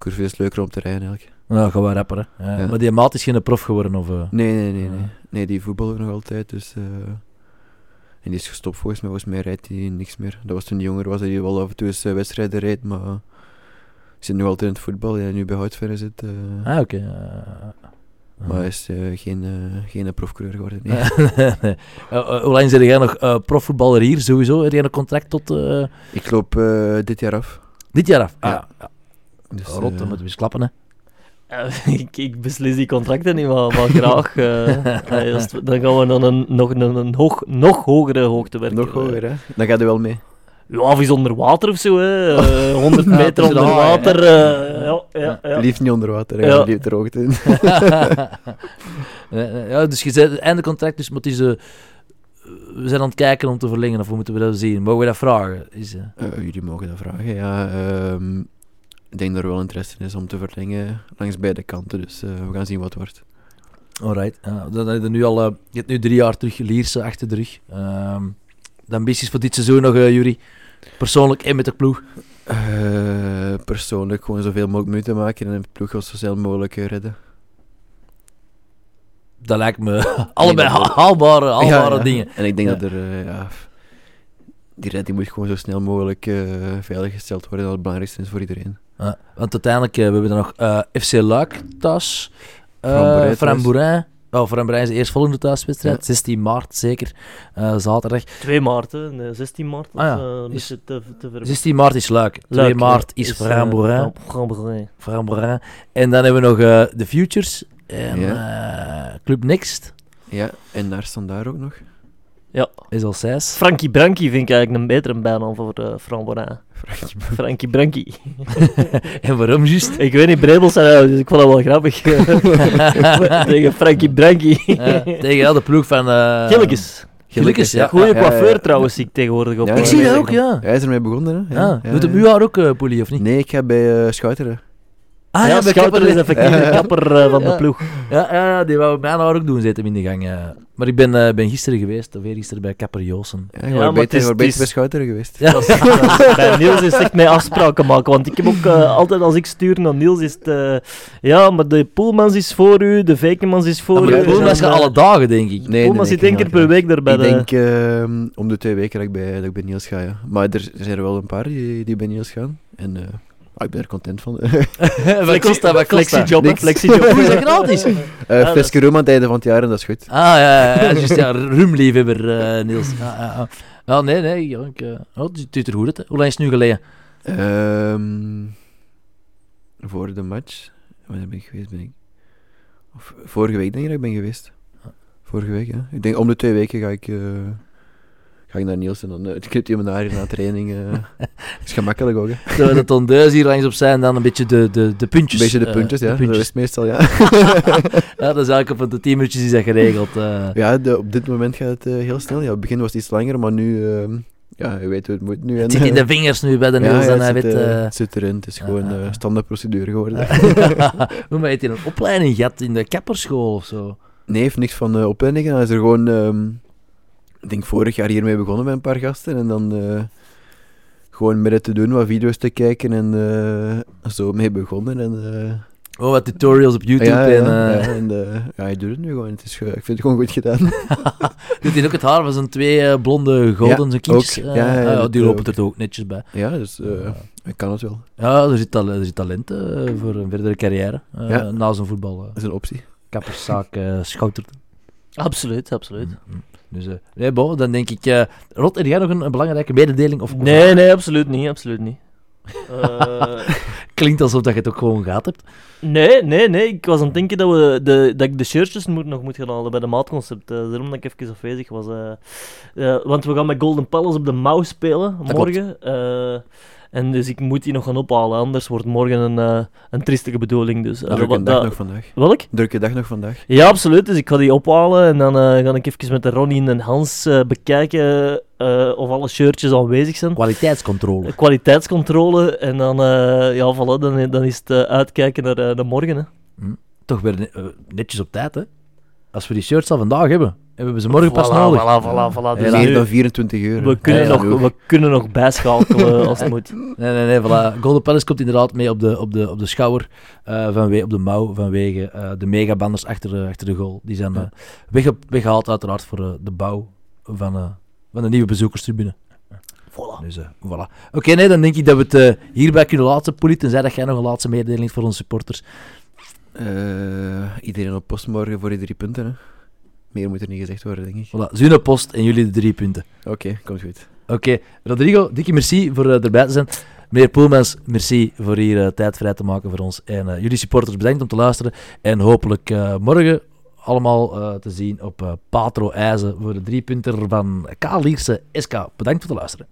koersfiets is leuker om te rijden eigenlijk. Nou, gaan we rappen, hè. Ja, Ja. Maar die maat is geen prof geworden, of... eh? Nee, nee, nee, nee. Nee, die voetballen nog altijd, dus... eh, en die is gestopt volgens mij, volgens mij rijdt hij niks meer. Dat was toen hij jonger was, dat hij wel af en toe eens eh, wedstrijden reed, maar... hij zit nu altijd in het voetbal, ja, nu bij Houtverre zit. Ah, oké. Maar hij is geen, geen profcoureur geworden, nee. Nee. Hoe lang zit jij nog profvoetballer hier, sowieso? Heb jij een contract tot Ik loop dit jaar af. dit jaar af? Ah, ja. Dus, Rot, dan eh, moeten we eens klappen, hè. Eh, ik, ik beslis die contracten niet, maar, maar graag. eh, dan gaan we dan een, nog een, een hoog, nog hogere hoogte werken. nog hoger, hè? Dan gaat hij wel mee. Ja, of is onder water of zo, hè. Eh, 100 Ja, meter onder water. eh, ja, ja, ja. Liefst niet onder water, hè. Ja. Liefst er hoogte in. Ja, dus je zei het einde contract, dus het is, we zijn aan het kijken om te verlengen, of hoe moeten we dat zien? Mogen we dat vragen? Is, jullie mogen dat vragen, ja. ehm, ik denk dat er wel interesse in is om te verlengen langs beide kanten, dus eh, we gaan zien wat het wordt. Alright. Ja, dan heb je nu al, eh, je hebt nu drie jaar terug Lierse achter de rug. Ehm, de ambities voor dit seizoen nog, Jury? Persoonlijk en met de ploeg? Persoonlijk gewoon zoveel mogelijk minuten maken en de ploeg zo snel mogelijk redden. Dat lijkt me allebei haalbare, haalbare Ja, ja. dingen. En ik denk Ja. dat er, ja, Die red die moet gewoon zo snel mogelijk veiliggesteld worden. Dat het belangrijkste is voor iedereen. Ja, want uiteindelijk, eh, we hebben dan nog eh, FC Luik thuis. Uh. Oh, is de eerstvolgende thuiswedstrijd. 16 maart zeker. Eh, zaterdag. 2 maart, hè. Nee, 16 maart. Ah ja, is, eh, is- te, te ver. 16 maart is Luik. 2 Luik, maart ja, is eh. Frambourijn. Frambourijn. En dan hebben we nog eh, de Futures. En Ja. eh, Club Next Ja, en daar staan daar ook nog. Is al 6. Frankie Brankie vind ik eigenlijk een betere bijnaam voor uh, Frambourijn. Frankie Brankie. en waarom juist? Ik weet niet, Brebels zijn uit, dus ik vond dat wel grappig. Tegen Frankie Brankie. Ja, tegen ja, de ploeg van... eh Gillikes. Gillikes, ja. Goeie Ja, coiffeur ja, ja. trouwens, zie ik tegenwoordig op. Ja, Ik eh, zie dat ook, ja. Hij is ermee begonnen, hè? Ja, doet het uw haar ook, uh, Poelie, of niet? Nee, ik ga bij eh Schouteren. Ah, ja, bij Schouter is effectief de Ja. kapper eh, van Ja. de ploeg. Ja, ja, die wou mijn haar ook doen, zitten in de gang. Maar ik ben, eh, ben gisteren geweest, of eergisteren bij Kapper Joosen. Ja, maar beter, is- beter is- bij Schouteren geweest. Ja. Dat is- dat is- bij Niels is echt mee afspraken maken. Want ik heb ook eh, altijd als ik stuur naar Niels is het... eh, ja, maar de Poelmans is voor u, de Veikemans is voor Ja, maar u. de Poelmans gaat alle dagen, denk ik. Nee, Poelmans nee, zit één keer per week daar bij ik de... denk ehm, om de twee weken dat ik bij, dat ik bij Niels ga, ja. Maar er, zijn er wel een paar die, die bij Niels gaan. En eh, ah, ik ben er content van. wat kost dat? Wat hè, Niks. flexiejob. Hoe is dat gratis? Dat Flesje rum aan het einde van het jaar en dat is goed. Ah, ja, ja, ja, juist, ja, rumliefhebber, eh Niels. Ja, ja. Ja, nee, nee, ja, ik, oh, het er goed uit. Hoe lang is het nu geleden? Ehm, voor de match. Wanneer ben ik geweest? Ben ik? Of, vorige week denk ik dat ik ben geweest. Vorige week, ja. Ik denk om de twee weken ga ik, eh, ga ik naar Niels en dan uh, knipt hij mijn haar in na training. eh. is gemakkelijk ook, hè. Terwijl de tondeus hier langs op zijn en dan een beetje de, de, de puntjes. Een beetje de eh, puntjes, ja. de Dat is puntjes. meestal, ja. Ja, dat is eigenlijk op de 10 minuutjes is dat geregeld. ja, de, op dit moment gaat het heel snel. Ja, op het begin was het iets langer, maar nu... ehm, ja, je weet hoe het moet nu. En, Het zit in de vingers nu bij de Niels ja, en het, hij zit, weet... het zit erin. Het is gewoon ja, eh ja. standaard procedure geworden. Hoe maar heeft hij een opleiding gehad in de kapperschool of zo? Nee, heeft niks van uh, opleidingen. Hij is er gewoon, ehm, ik denk vorig jaar hiermee begonnen met een paar gasten. En dan eh, gewoon met het te doen, wat video's te kijken en eh, zo mee begonnen. En, eh, Oh, wat tutorials op YouTube ja, en... ja, ja, en eh, ja, hij doet het nu gewoon. Het is, ik vind het gewoon goed gedaan. Doet hij ook het haar van zijn twee blonde goden, Ja, zijn kindjes? ook. Ja, ja, ah, die lopen er toch ook netjes bij. ja, dus hij kan het wel. Ja, er zit, tal er zit talent voor een verdere carrière eh, Ja. na zijn voetbal. Dat is een optie. kapperszaak eh schoutert. Absoluut, absoluut. Mm, Dus, eh, nee, bon, dan denk ik... eh Rot, heb jij nog een, een belangrijke mededeling? Of, Nee, nee, absoluut niet, absoluut niet. Eh, Klinkt alsof dat je het ook gewoon gehad hebt. nee, nee, nee. Ik was aan het denken dat, we de, dat ik de shirtjes moet, nog moet gaan halen bij de maatconcept. Daarom dat ik even afwezig was. want we gaan met Golden Palace op de mouw spelen Dat morgen. En dus ik moet die nog gaan ophalen. Anders wordt morgen een, eh, een triestige bedoeling. Dus, eh, Drukke wat- dag dat- nog vandaag. Welk? Drukke dag nog vandaag. Ja, absoluut. Dus ik ga die ophalen en dan eh, ga ik even met de Ronnie en Hans eh, bekijken eh, of alle shirtjes aanwezig zijn. Kwaliteitscontrole. Kwaliteitscontrole en dan, eh, ja, voilà, dan, dan is het uitkijken naar, eh, naar morgen. Hè. Toch weer ne- netjes op tijd, hè? Als we die shirts al vandaag hebben, hebben we ze morgen pas Voilà, nodig. Voilà, voilà, voilà. Dus. Meer nu- dan 24 uur. we, kunnen Ja, nog, we kunnen nog bijschakelen als het moet. Nee, nee, nee, voilà. Golden Palace komt inderdaad mee op de, op de, op de schouder, eh, vanwe op de mouw, vanwege eh, de megabanners achter, eh, achter de goal. Die zijn eh, Ja. wegge- weggehaald uiteraard voor de bouw van, eh, van de nieuwe bezoekerstribune. Voilà. Dus, voilà. Oké, nee, dan denk ik dat we het eh, hierbij kunnen laten, Poelie, tenzij dat jij nog een laatste mededeling voor onze supporters. Eh, iedereen op post morgen voor die drie punten. Hè. Meer moet er niet gezegd worden, denk ik. Voilà, Zune Post en jullie de drie punten. Oké, komt goed. Oké, Rodrigo, dikke merci voor eh, erbij te zijn. Meneer Poelmans, merci voor hier eh, tijd vrij te maken voor ons. En eh, jullie supporters, bedankt om te luisteren. En hopelijk morgen allemaal te zien op Patro IJzen voor de drie punter van K. Lierse SK. Bedankt voor het luisteren.